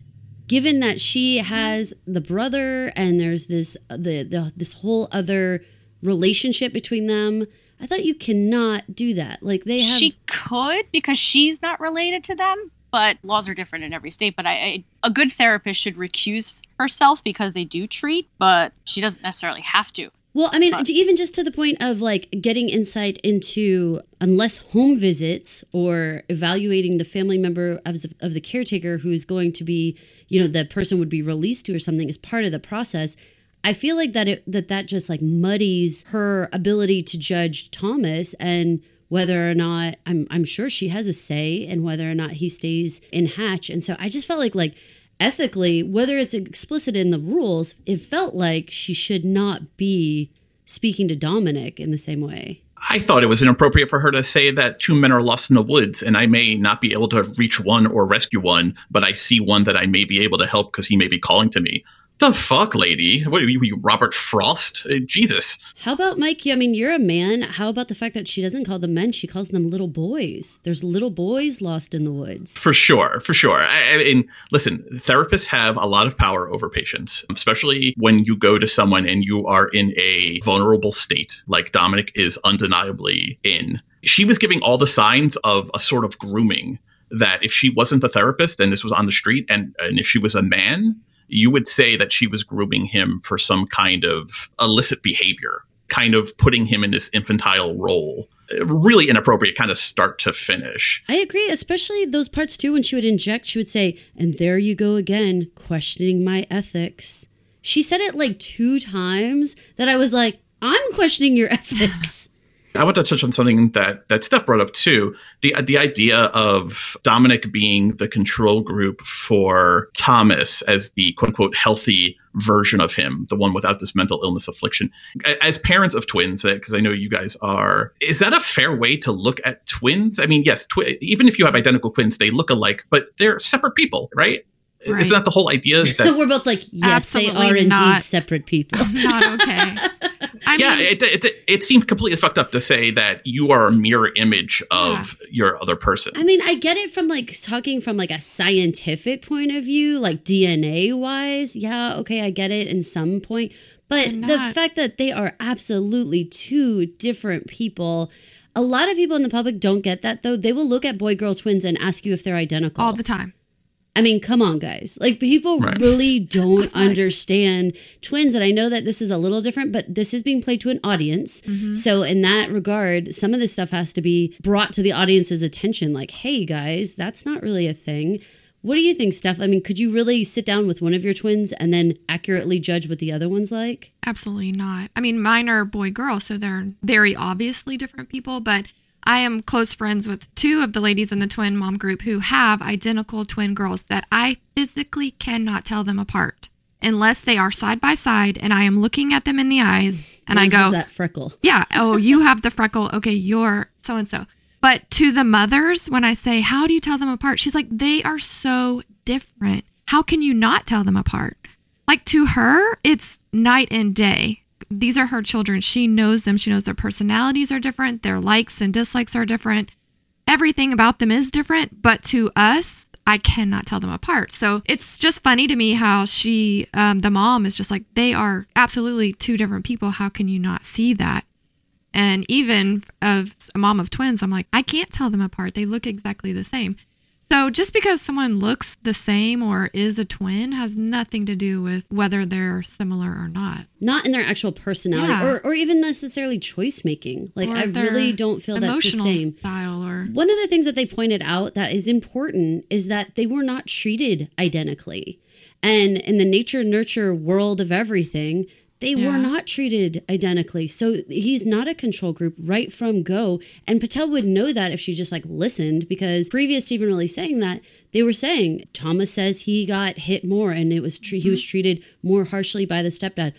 Given that she has the brother and there's this the, the this whole other relationship between them, I thought you cannot do that. Like they have she could because she's not related to them, but laws are different in every state. But I, I, a good therapist should recuse herself because they do treat, but she doesn't necessarily have to. Well, I mean, But- even just to the point of like getting insight into unless home visits or evaluating the family member of, of the caretaker who's going to be, you know, the person would be released to or something is part of the process. I feel like that it that that just like muddies her ability to judge Thomas and whether or not I'm I'm sure she has a say in whether or not he stays in Hatch. And so I just felt like like ethically, whether it's explicit in the rules, it felt like she should not be speaking to Dominic in the same way. I thought it was inappropriate for her to say that two men are lost in the woods and I may not be able to reach one or rescue one, but I see one that I may be able to help because he may be calling to me. The fuck, lady? What are you, you Robert Frost? Uh, Jesus. How about Mike? I mean, you're a man. How about the fact that she doesn't call them men; she calls them little boys. There's little boys lost in the woods. For sure, for sure. I, I mean, listen, therapists have a lot of power over patients, especially when you go to someone and you are in a vulnerable state, like Dominic is undeniably in. She was giving all the signs of a sort of grooming that if she wasn't the therapist and this was on the street and, and if she was a man, you would say that she was grooming him for some kind of illicit behavior, kind of putting him in this infantile role. Really inappropriate, kind of start to finish. I agree, especially those parts too. When she would inject, she would say, "And there you go again, questioning my ethics." She said it like two times that I was like, "I'm questioning your [laughs] ethics." I want to touch on something that that Steph brought up too. The the idea of Dominic being the control group for Thomas as the quote unquote healthy version of him, the one without this mental illness affliction. As parents of twins, eh, because I know you guys are, is that a fair way to look at twins? I mean, yes, twi- even if you have identical twins, they look alike, but they're separate people, right? Right. Isn't that the whole idea? Is that [laughs] We're both like, "Yes, they are indeed not. separate people." [laughs] not okay. [laughs] I yeah, mean, it, it, it seemed completely fucked up to say that you are a mirror image of your other person. I mean, I get it from like talking from like a scientific point of view, like DNA wise. Yeah, okay, I get it in some point. But But the fact that they are absolutely two different people, a lot of people in the public don't get that though. They will look at boy girl twins and ask you if they're identical. all the time. I mean, come on, guys. Like, people Right. really [laughs] don't understand twins. And I know that this is a little different, but this is being played to an audience. Mm-hmm. So, in that regard, some of this stuff has to be brought to the audience's attention. Like, hey, guys, that's not really a thing. What do you think, Steph? I mean, could you really sit down with one of your twins and then accurately judge what the other one's like? Absolutely not. I mean, mine are boy girl, so they're very obviously different people, but I am close friends with two of the ladies in the twin mom group who have identical twin girls that I physically cannot tell them apart unless they are side by side and I am looking at them in the eyes and I go, that freckle. yeah, oh, you have the freckle. Okay, you're so and so. But to the mothers, when I say, how do you tell them apart? She's like, they are so different. How can you not tell them apart? Like to her, it's night and day. These are her children. She knows them. She knows their personalities are different. Their likes and dislikes are different. Everything about them is different. But to us, I cannot tell them apart. So it's just funny to me how she, um, the mom, is just like, they are absolutely two different people. How can you not see that? And even of a mom of twins, I'm like, I can't tell them apart. They look exactly the same. So just because someone looks the same or is a twin has nothing to do with whether they're similar or not. Not in their actual personality Yeah. or, or even necessarily choice making. Like, Or I really don't feel that's the same. style or One of the things that they pointed out that is important is that they were not treated identically. And in the nature nurture world of everything, they were not treated identically. So he's not a control group right from go. And Patel would know that if she just like listened, because previous to even really saying that, they were saying Thomas says he got hit more and it was tre- he was mm-hmm. treated more harshly by the stepdad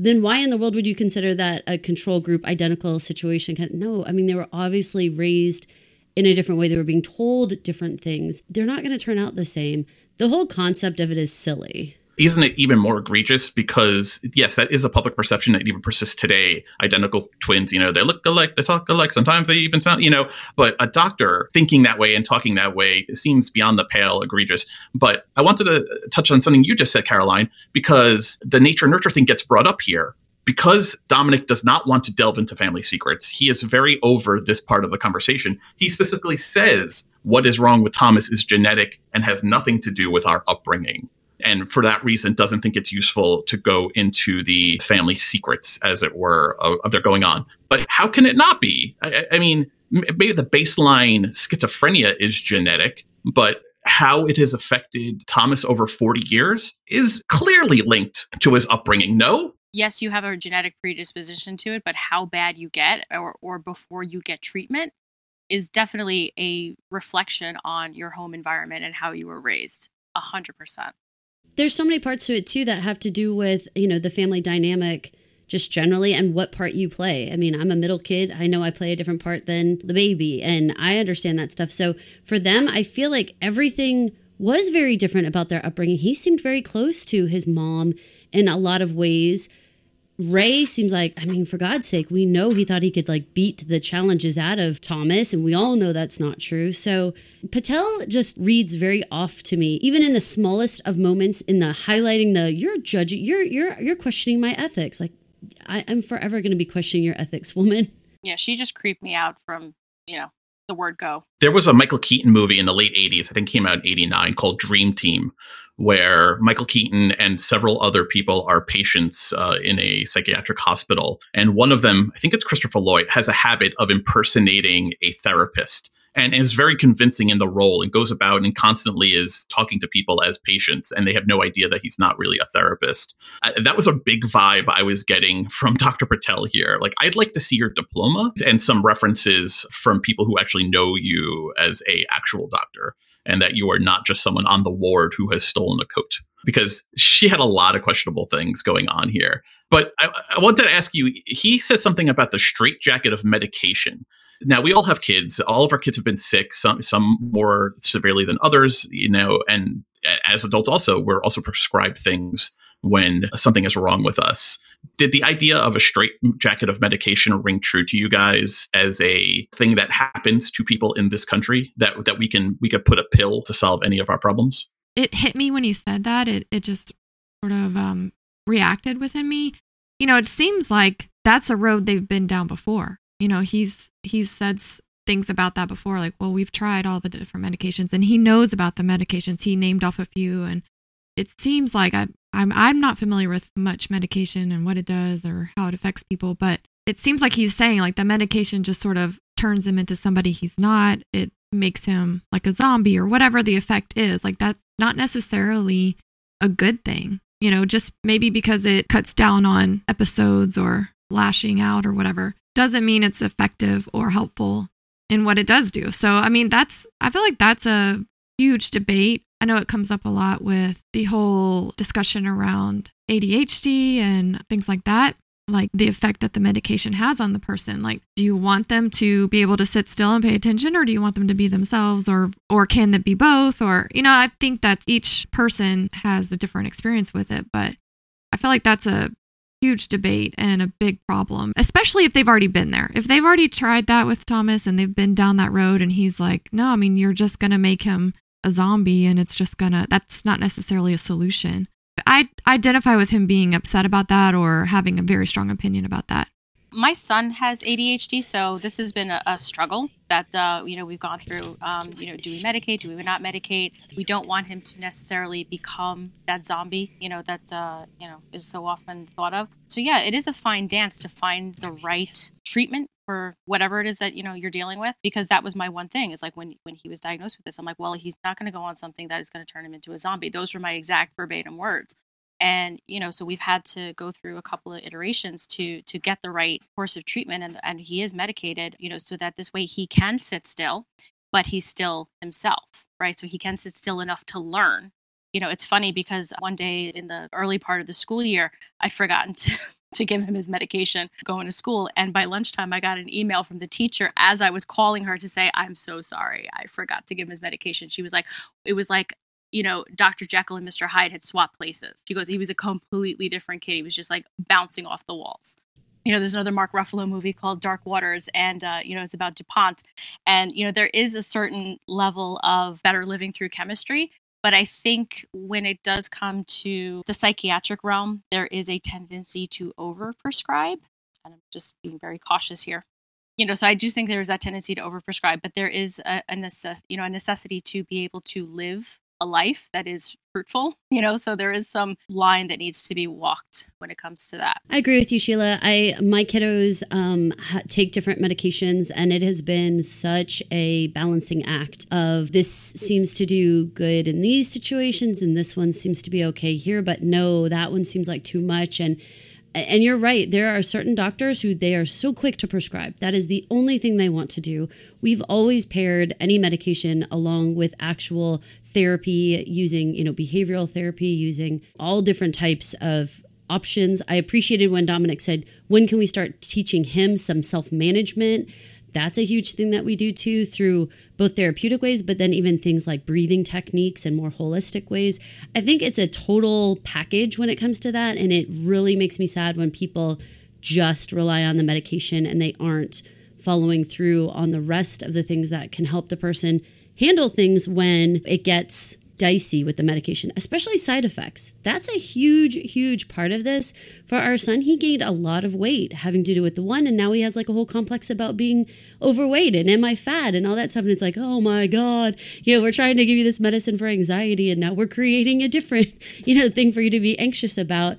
then why in the world would you consider that a control group identical situation? No, I mean they were obviously raised in a different way. They were being told different things. They're not going to turn out the same. The whole concept of it is silly. Isn't it even more egregious? Because yes that is a public perception that even persists today. Identical twins you know they look alike they talk alike sometimes they even sound you know but a doctor thinking that way and talking that way seems beyond the pale egregious. But i wanted to touch on something you just said caroline because the nature nurture thing gets brought up here. Because Dominic does not want to delve into family secrets, he is very over this part of the conversation. He specifically says what is wrong with Thomas is genetic and has nothing to do with our upbringing and for that reason doesn't think it's useful to go into the family secrets as it were of, of their going on but how can it not be i, I- mean maybe the baseline schizophrenia is genetic but how it has affected thomas over 40 years is clearly linked to his upbringing no yes, you have a genetic predisposition to it, but how bad you get or, or before you get treatment is definitely a reflection on your home environment and how you were raised. A hundred percent. There's so many parts to it too that have to do with, you know, the family dynamic just generally and what part you play. I mean, I'm a middle kid. I know I play a different part than the baby and I understand that stuff. So for them, I feel like everything was very different about their upbringing. He seemed very close to his mom in a lot of ways. Ray seems like, I mean, for God's sake, we know he thought he could like beat the challenges out of Thomas, and we all know that's not true. So Patel just reads very off to me, even in the smallest of moments, in the highlighting the you're judging, you're you're you're questioning my ethics. Like I, I'm forever going to be questioning your ethics, woman. Yeah, she just creeped me out from, you know, the word go. there was a Michael Keaton movie in the late 80s, I think came out in 89 called Dream Team, where Michael Keaton and several other people are patients uh, in a psychiatric hospital. And one of them, I think it's Christopher Lloyd, has a habit of impersonating a therapist and is very convincing in the role and goes about and constantly is talking to people as patients and they have no idea that he's not really a therapist. Uh, that was a big vibe I was getting from [laughs] Dr. Patel here. Like, I'd like to see your diploma and some references from people who actually know you as a actual doctor and that you are not just someone on the ward who has stolen a coat because she had a lot of questionable things going on here. But I, I wanted to ask you, he says something about the straitjacket of medication. Now we all have kids. All of our kids have been sick, some some more severely than others, you know, and as adults also, we're also prescribed things when something is wrong with us. Did the idea of a straight jacket of medication ring true to you guys as a thing that happens to people in this country that that we can we could put a pill to solve any of our problems? it hit me when he said that. It it just sort of um, reacted within me. You know, it seems like that's a road they've been down before. You know, he's he's said things about that before, like, well, we've tried all the different medications, and he knows about the medications. He named off a few, and it seems like I, I'm I'm not familiar with much medication and what it does or how it affects people, but it seems like he's saying like the medication just sort of turns him into somebody he's not. It makes him like a zombie or whatever the effect is. Like that's not necessarily a good thing, you know, just maybe because it cuts down on episodes or lashing out or whatever doesn't mean it's effective or helpful in what it does do. So, I mean, that's, I feel like that's a huge debate. I know it comes up a lot with the whole discussion around ADHD and things like that, like the effect that the medication has on the person. Like, do you want them to be able to sit still and pay attention, or do you want them to be themselves, or or can that be both? Or you know, I think that each person has a different experience with it, but I feel like that's a huge debate and a big problem, especially if they've already been there. If they've already tried that with Thomas and they've been down that road and he's like, no, I mean, you're just going to make him a zombie and it's just to, that's not necessarily a solution. I identify with him being upset about that or having a very strong opinion about that my son has ADHD, so this has been a, a struggle that uh, you know we've gone through. Um, you know, do we medicate? Do we not medicate? We don't want him to necessarily become that zombie. You know that uh, you know is so often thought of. So yeah, it is a fine dance to find the right treatment for whatever it is that you know you're dealing with because that was my one thing is like when when he was diagnosed with this i'm like well he's not going to go on something that is going to turn him into a zombie. Those were my exact verbatim words. And you know so we've had to go through a couple of iterations to to get the right course of treatment and and he is medicated you know so that this way he can sit still but he's still himself right? So he can sit still enough to learn. You know it's funny because one day in the early part of the school year i forgotten to [laughs] to give him his medication going to school and by lunchtime i got an email from the teacher as i was calling her to say i'm so sorry i forgot to give him his medication she was like it was like you know, Dr. Jekyll and Mr. Hyde had swapped places. He goes, he was a completely different kid. He was just like bouncing off the walls. You know, there's another Mark Ruffalo movie called Dark Waters, and, uh, you know, it's about DuPont. And, you know, there is a certain level of better living through chemistry. But I think when it does come to the psychiatric realm, there is a tendency to overprescribe. And I'm just being very cautious here you know so i do think there's that tendency to overprescribe but there is a, a necess- you know a necessity to be able to live a life that is fruitful, you know, so there is some line that needs to be walked when it comes to that. I agree with you, Sheila. I my kiddos um, ha- take different medications, and it has been such a balancing act of this seems to do good in these situations, and this one seems to be okay here, but no, that one seems like too much, and and you're right there are certain doctors who they are so quick to prescribe that is the only thing they want to do we've always paired any medication along with actual therapy using you know behavioral therapy using all different types of options i appreciated when dominic said when can we start teaching him some self-management that's a huge thing that we do too through both therapeutic ways, but then even things like breathing techniques and more holistic ways. I think it's a total package when it comes to that. And it really makes me sad when people just rely on the medication and they aren't following through on the rest of the things that can help the person handle things when it gets dicey with the medication, especially side effects. That's a huge, huge part of this. For our son, he gained a lot of weight having to do with the one, and now he has like a whole complex about being overweight and am I fat and all that stuff. And it's like, oh my God, you know, we're trying to give you this medicine for anxiety, and now we're creating a different, [laughs] you know, thing for you to be anxious about.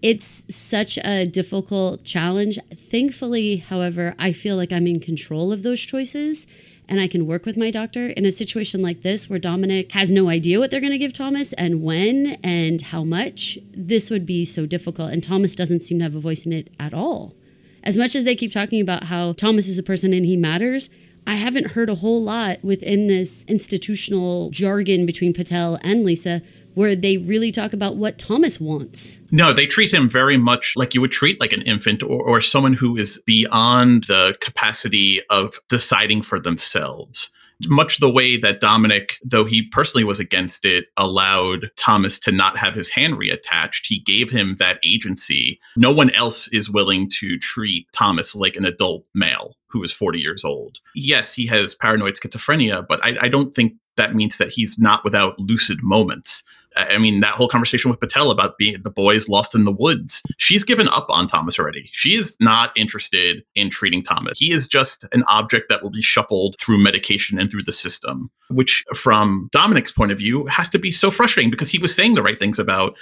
It's such a difficult challenge. Thankfully, however, I feel like I'm in control of those choices and I can work with my doctor in a situation like this where Dominic has no idea what they're going to give Thomas and when and how much, this would be so difficult. And Thomas doesn't seem to have a voice in it at all. As much as they keep talking about how Thomas is a person and he matters, I haven't heard a whole lot within this institutional jargon between Patel and Lisa where they really talk about what Thomas wants. No, they treat him very much like you would treat like an infant or, or someone who is beyond the capacity of deciding for themselves much the way that Dominic, though he personally was against it, allowed Thomas to not have his hand reattached. He gave him that agency. No one else is willing to treat Thomas like an adult male who is 40 years old. Yes, he has paranoid schizophrenia, but I, I don't think that means that he's not without lucid moments. I mean, that whole conversation with Patel about being the boys lost in the woods. She's given up on Thomas already. She is not interested in treating Thomas. He is just an object that will be shuffled through medication and through the system, which, from Dominic's point of view, has to be so frustrating because he was saying the right things about.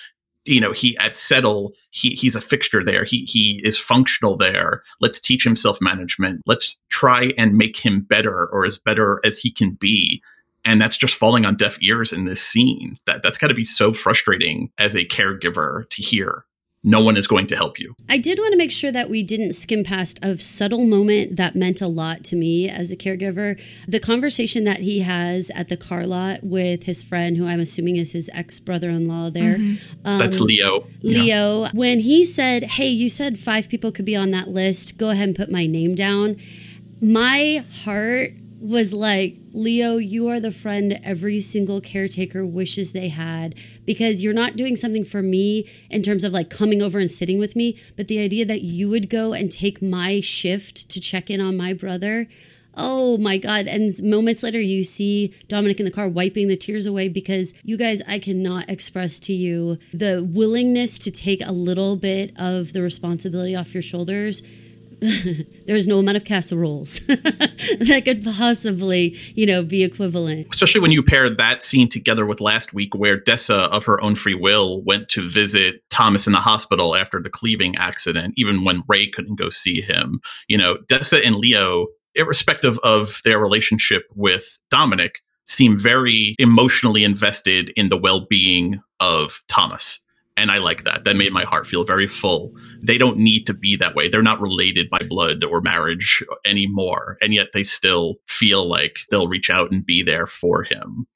You know, he at Settle, he he's a fixture there. He he is functional there. Let's teach him self management. Let's try and make him better or as better as he can be and that's just falling on deaf ears in this scene that that's got to be so frustrating as a caregiver to hear no one is going to help you. I did want to make sure that we didn't skim past a subtle moment that meant a lot to me as a caregiver. The conversation that he has at the car lot with his friend, who I'm assuming is his ex brother in law there. Mm-hmm. Um, That's Leo. Leo, yeah. when he said, Hey, you said five people could be on that list, go ahead and put my name down. My heart was like, Leo, you are the friend every single caretaker wishes they had because you're not doing something for me in terms of like coming over and sitting with me, but the idea that you would go and take my shift to check in on my brother. Oh my God. And moments later, you see Dominic in the car wiping the tears away because you guys, I cannot express to you the willingness to take a little bit of the responsibility off your shoulders [laughs] there's no amount of casseroles [laughs] that could possibly, you know, be equivalent. Especially when you pair that scene together with last week where Dessa, of her own free will, went to visit Thomas in the hospital after the cleaving accident, even when Ray couldn't go see him. You know, Dessa and Leo, irrespective of their relationship with Dominic, seem very emotionally invested in the well being of Thomas. And I like that. That made my heart feel very full. They don't need to be that way. They're not related by blood or marriage anymore. And yet they still feel like they'll reach out and be there for him.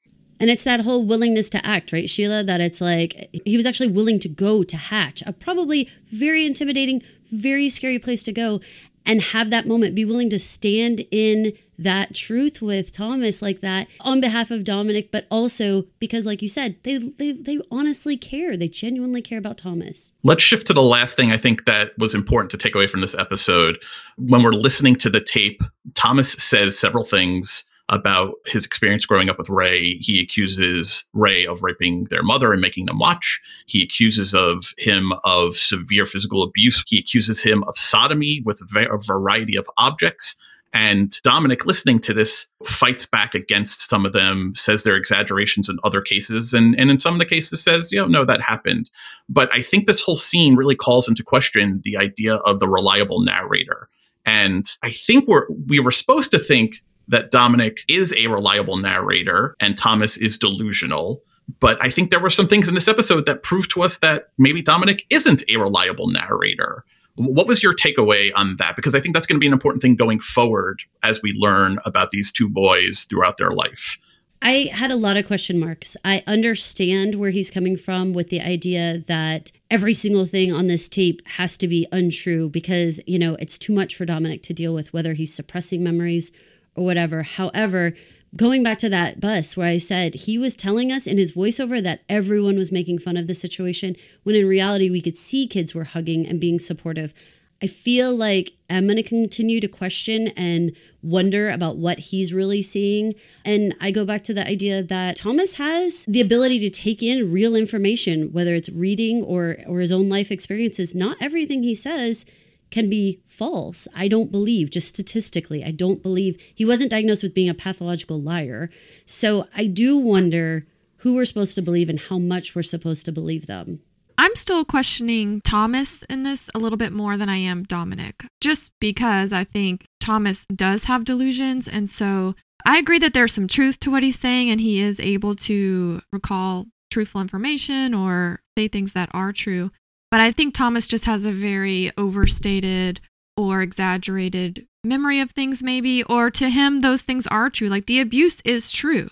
And it's that whole willingness to act, right, Sheila? That it's like he was actually willing to go to Hatch, a probably very intimidating, very scary place to go and have that moment, be willing to stand in that truth with Thomas like that on behalf of Dominic, but also because, like you said, they, they, they honestly care. They genuinely care about Thomas. Let's shift to the last thing I think that was important to take away from this episode. When we're listening to the tape, Thomas says several things about his experience growing up with Ray. He accuses Ray of raping their mother and making them watch. He accuses of him of severe physical abuse. He accuses him of sodomy with a variety of objects. And Dominic, listening to this, fights back against some of them, says they're exaggerations in other cases, and, and in some of the cases says, you know, no, that happened. But I think this whole scene really calls into question the idea of the reliable narrator. And I think we're we were supposed to think that Dominic is a reliable narrator and Thomas is delusional. But I think there were some things in this episode that proved to us that maybe Dominic isn't a reliable narrator. What was your takeaway on that? Because I think that's going to be an important thing going forward as we learn about these two boys throughout their life. I had a lot of question marks. I understand where he's coming from with the idea that every single thing on this tape has to be untrue because, you know, it's too much for Dominic to deal with, whether he's suppressing memories or whatever. However, going back to that bus where I said he was telling us in his voiceover that everyone was making fun of the situation, when in reality, we could see kids were hugging and being supportive. I feel like I'm going to continue to question and wonder about what he's really seeing. And I go back to the idea that Thomas has the ability to take in real information, whether it's reading or, or his own life experiences. Not everything he says can be false. I don't believe, just statistically, I don't believe he wasn't diagnosed with being a pathological liar. So I do wonder who we're supposed to believe and how much we're supposed to believe them. I'm still questioning Thomas in this a little bit more than I am Dominic, just because I think Thomas does have delusions. And so I agree that there's some truth to what he's saying, and he is able to recall truthful information or say things that are true. But I think Thomas just has a very overstated or exaggerated memory of things, maybe, or to him, those things are true. Like the abuse is true,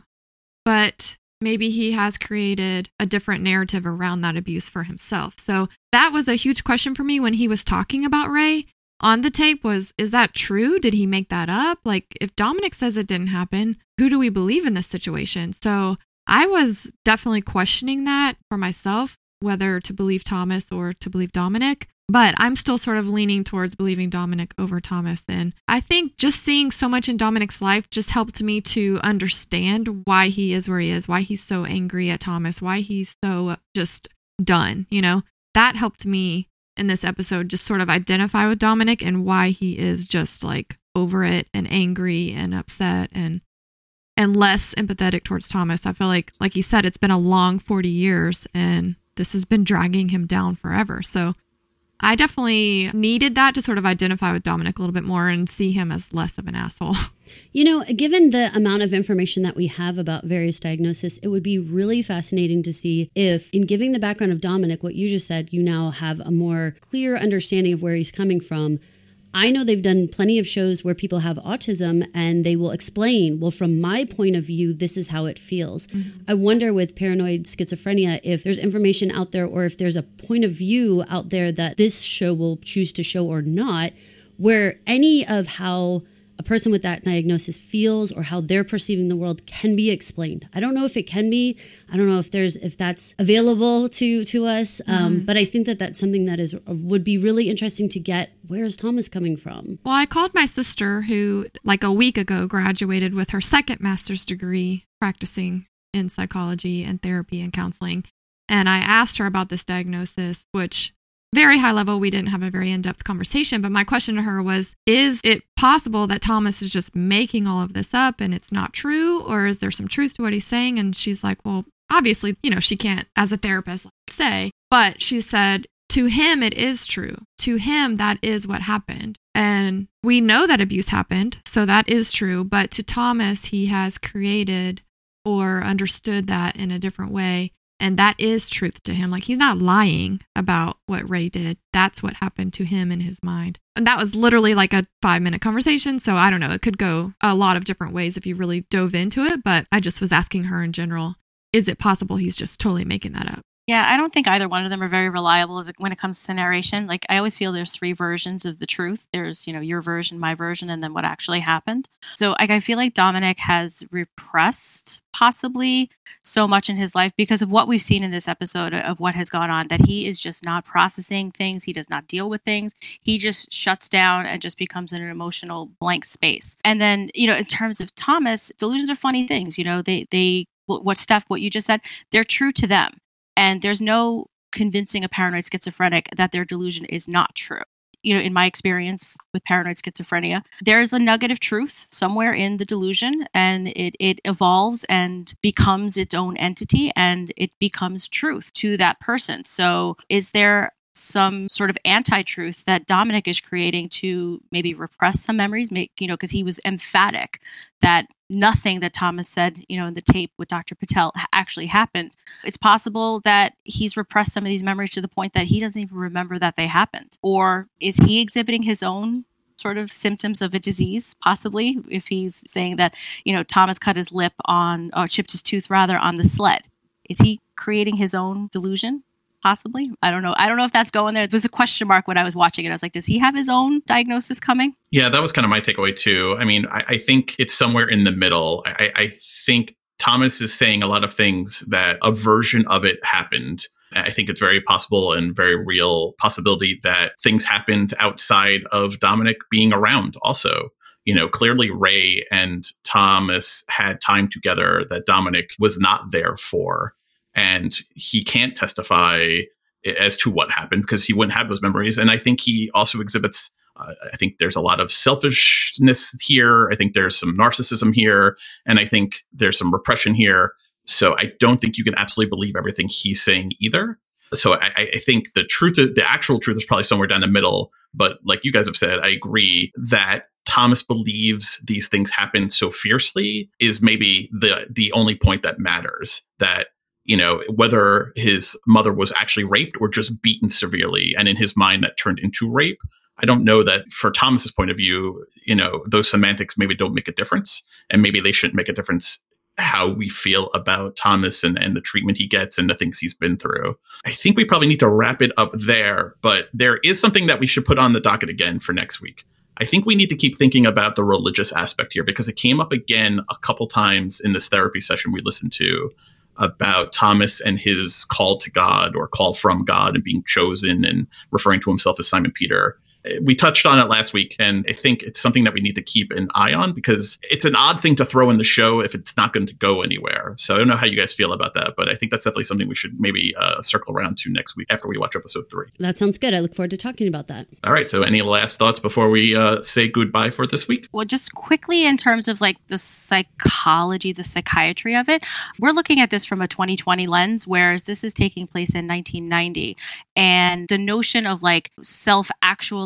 but maybe he has created a different narrative around that abuse for himself. So that was a huge question for me when he was talking about Ray on the tape was is that true? Did he make that up? Like if Dominic says it didn't happen, who do we believe in this situation? So I was definitely questioning that for myself whether to believe Thomas or to believe Dominic. But I'm still sort of leaning towards believing Dominic over Thomas. And I think just seeing so much in Dominic's life just helped me to understand why he is where he is, why he's so angry at Thomas, why he's so just done. You know, that helped me in this episode just sort of identify with Dominic and why he is just like over it and angry and upset and and less empathetic towards Thomas. I feel like like he said it's been a long 40 years and this has been dragging him down forever. So I definitely needed that to sort of identify with Dominic a little bit more and see him as less of an asshole. [laughs] You know, given the amount of information that we have about various diagnoses, it would be really fascinating to see if, in giving the background of Dominic, what you just said, you now have a more clear understanding of where he's coming from I know they've done plenty of shows where people have autism and they will explain, well, from my point of view, this is how it feels. Mm-hmm. I wonder with paranoid schizophrenia if there's information out there or if there's a point of view out there that this show will choose to show or not, where any of how a person with that diagnosis feels or how they're perceiving the world can be explained. I don't know if it can be. I don't know if there's if that's available to to us. Um, mm. but I think that that's something that is would be really interesting to get. Where is Thomas coming from? Well, I called my sister who like a week ago graduated with her second master's degree practicing in psychology and therapy and counseling. And I asked her about this diagnosis, which very high level, we didn't have a very in depth conversation. But my question to her was Is it possible that Thomas is just making all of this up and it's not true? Or is there some truth to what he's saying? And she's like, Well, obviously, you know, she can't, as a therapist, say, but she said, to him, it is true. To him, that is what happened. And we know that abuse happened. So that is true. But to Thomas, he has created or understood that in a different way. And that is truth to him. Like he's not lying about what Ray did. That's what happened to him in his mind. And that was literally like a five minute conversation. So I don't know. It could go a lot of different ways if you really dove into it. But I just was asking her in general is it possible he's just totally making that up? Yeah, I don't think either one of them are very reliable when it comes to narration. Like I always feel there's three versions of the truth. There's, you know, your version, my version, and then what actually happened. So like I feel like Dominic has repressed possibly so much in his life because of what we've seen in this episode of what has gone on that he is just not processing things, he does not deal with things. He just shuts down and just becomes an emotional blank space. And then, you know, in terms of Thomas, delusions are funny things, you know, they they what Steph, what you just said, they're true to them and there's no convincing a paranoid schizophrenic that their delusion is not true. You know, in my experience with paranoid schizophrenia, there's a nugget of truth somewhere in the delusion and it, it evolves and becomes its own entity and it becomes truth to that person. So, is there some sort of anti-truth that Dominic is creating to maybe repress some memories, make you know, because he was emphatic that nothing that Thomas said, you know, in the tape with Dr. Patel actually happened. It's possible that he's repressed some of these memories to the point that he doesn't even remember that they happened. Or is he exhibiting his own sort of symptoms of a disease, possibly, if he's saying that, you know, Thomas cut his lip on, or chipped his tooth rather, on the sled? Is he creating his own delusion? Possibly. I don't know. I don't know if that's going there. It was a question mark when I was watching it. I was like, does he have his own diagnosis coming? Yeah, that was kind of my takeaway too. I mean, I, I think it's somewhere in the middle. I, I think Thomas is saying a lot of things that a version of it happened. I think it's very possible and very real possibility that things happened outside of Dominic being around also. You know, clearly Ray and Thomas had time together that Dominic was not there for and he can't testify as to what happened because he wouldn't have those memories. And I think he also exhibits. Uh, I think there's a lot of selfishness here. I think there's some narcissism here, and I think there's some repression here. So I don't think you can absolutely believe everything he's saying either. So I, I think the truth, the actual truth, is probably somewhere down the middle. But like you guys have said, I agree that Thomas believes these things happen so fiercely is maybe the the only point that matters. That you know, whether his mother was actually raped or just beaten severely. And in his mind, that turned into rape. I don't know that for Thomas's point of view, you know, those semantics maybe don't make a difference. And maybe they shouldn't make a difference how we feel about Thomas and, and the treatment he gets and the things he's been through. I think we probably need to wrap it up there, but there is something that we should put on the docket again for next week. I think we need to keep thinking about the religious aspect here because it came up again a couple times in this therapy session we listened to about Thomas and his call to God or call from God and being chosen and referring to himself as Simon Peter. We touched on it last week, and I think it's something that we need to keep an eye on because it's an odd thing to throw in the show if it's not going to go anywhere. So I don't know how you guys feel about that, but I think that's definitely something we should maybe uh, circle around to next week after we watch episode three. That sounds good. I look forward to talking about that. All right. So any last thoughts before we uh, say goodbye for this week? Well, just quickly in terms of like the psychology, the psychiatry of it, we're looking at this from a 2020 lens, whereas this is taking place in 1990. And the notion of like self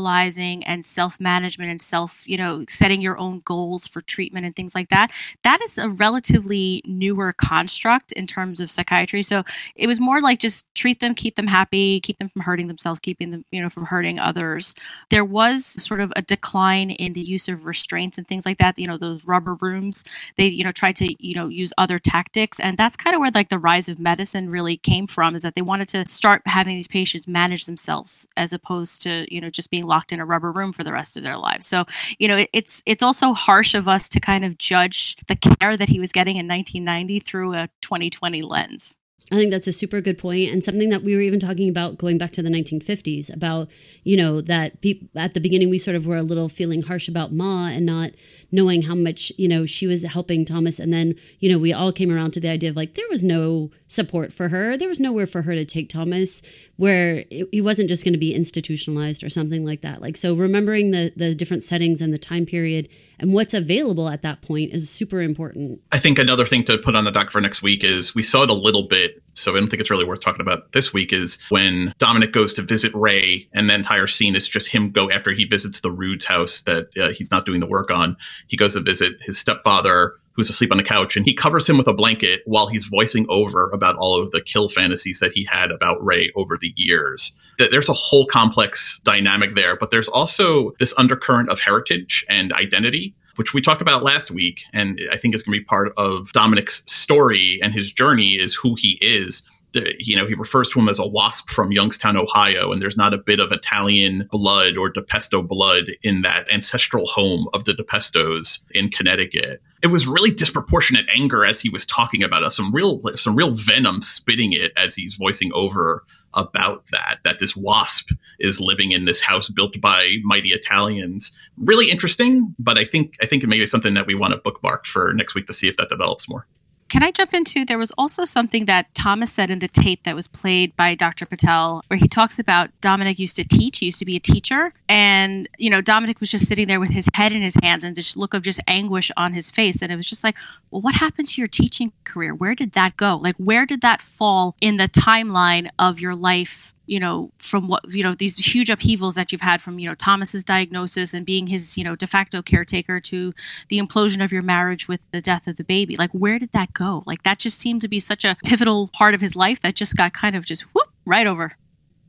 actualizing and self management and self, you know, setting your own goals for treatment and things like that, that is a relatively newer construct in terms of psychiatry. So it was more like just treat them, keep them happy, keep them from hurting themselves, keeping them, you know, from hurting others. There was sort of a decline in the use of restraints and things like that. You know, those rubber rooms, they, you know, tried to, you know, use other tactics. And that's kind of where like the rise of medicine really came from is that they wanted to start having these patients manage themselves as opposed to, you know, just being locked in a rubber room for the rest of their lives. So, you know, it's it's also harsh of us to kind of judge the care that he was getting in 1990 through a 2020 lens. I think that's a super good point and something that we were even talking about going back to the 1950s about, you know, that pe- at the beginning we sort of were a little feeling harsh about Ma and not knowing how much, you know, she was helping Thomas. And then, you know, we all came around to the idea of like, there was no support for her. There was nowhere for her to take Thomas where he wasn't just going to be institutionalized or something like that. Like, so remembering the, the different settings and the time period and what's available at that point is super important. I think another thing to put on the dock for next week is we saw it a little bit, so I don't think it's really worth talking about this week. Is when Dominic goes to visit Ray, and the entire scene is just him go after he visits the Rude's house that uh, he's not doing the work on. He goes to visit his stepfather who's asleep on the couch and he covers him with a blanket while he's voicing over about all of the kill fantasies that he had about Ray over the years. There's a whole complex dynamic there, but there's also this undercurrent of heritage and identity. Which we talked about last week, and I think is going to be part of Dominic's story and his journey is who he is you know, he refers to him as a wasp from Youngstown, Ohio, and there's not a bit of Italian blood or Tempesta blood in that ancestral home of the Tempestas in Connecticut. It was really disproportionate anger as he was talking about us, some real, some real venom spitting it as he's voicing over about that that this wasp is living in this house built by mighty Italians. Really interesting, but I think I think it may be something that we want to bookmark for next week to see if that develops more. Can I jump into? There was also something that Thomas said in the tape that was played by Dr. Patel, where he talks about Dominic used to teach, he used to be a teacher. And, you know, Dominic was just sitting there with his head in his hands and this look of just anguish on his face. And it was just like, well, what happened to your teaching career? Where did that go? Like, where did that fall in the timeline of your life you know, from what, you know, these huge upheavals that you've had from, you know, Thomas's diagnosis and being his, you know, de facto caretaker to the implosion of your marriage with the death of the baby. Like, where did that go? Like, that just seemed to be such a pivotal part of his life that just got kind of just whoop right over.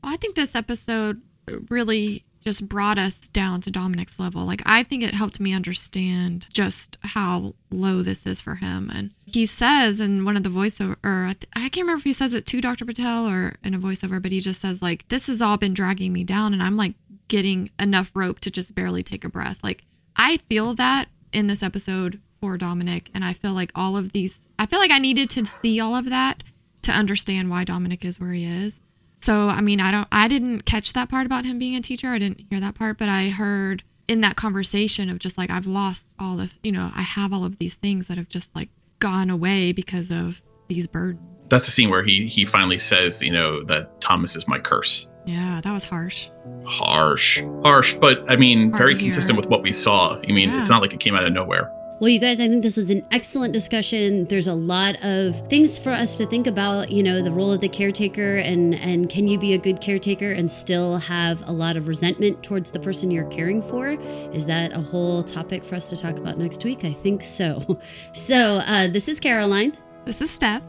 I think this episode really just brought us down to Dominic's level. Like, I think it helped me understand just how low this is for him. And he says in one of the voiceover, or I, I can't remember if he says it to Dr. Patel or in a voiceover, but he just says, like, this has all been dragging me down. And I'm like getting enough rope to just barely take a breath. Like, I feel that in this episode for Dominic. And I feel like all of these, I feel like I needed to see all of that to understand why Dominic is where he is. So, I mean, I don't, I didn't catch that part about him being a teacher. I didn't hear that part, but I heard in that conversation of just like, I've lost all the, you know, I have all of these things that have just like gone away because of these burdens. That's the scene where he he finally says, you know, that Thomas is my curse. Yeah, that was harsh. Harsh, harsh, but I mean, Hard very consistent with what we saw. I mean, Yeah. it's not like it came out of nowhere. Well, you guys, I think this was an excellent discussion. There's a lot of things for us to think about, you know, the role of the caretaker and and can you be a good caretaker and still have a lot of resentment towards the person you're caring for? Is that a whole topic for us to talk about next week? I think so. [laughs] So, uh, this is Caroline. This is Steph.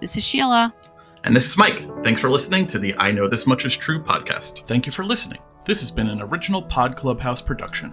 This is Sheila. And this is Mike. Thanks for listening to the I Know This Much Is True podcast. Thank you for listening. This has been an original Pod Clubhouse production.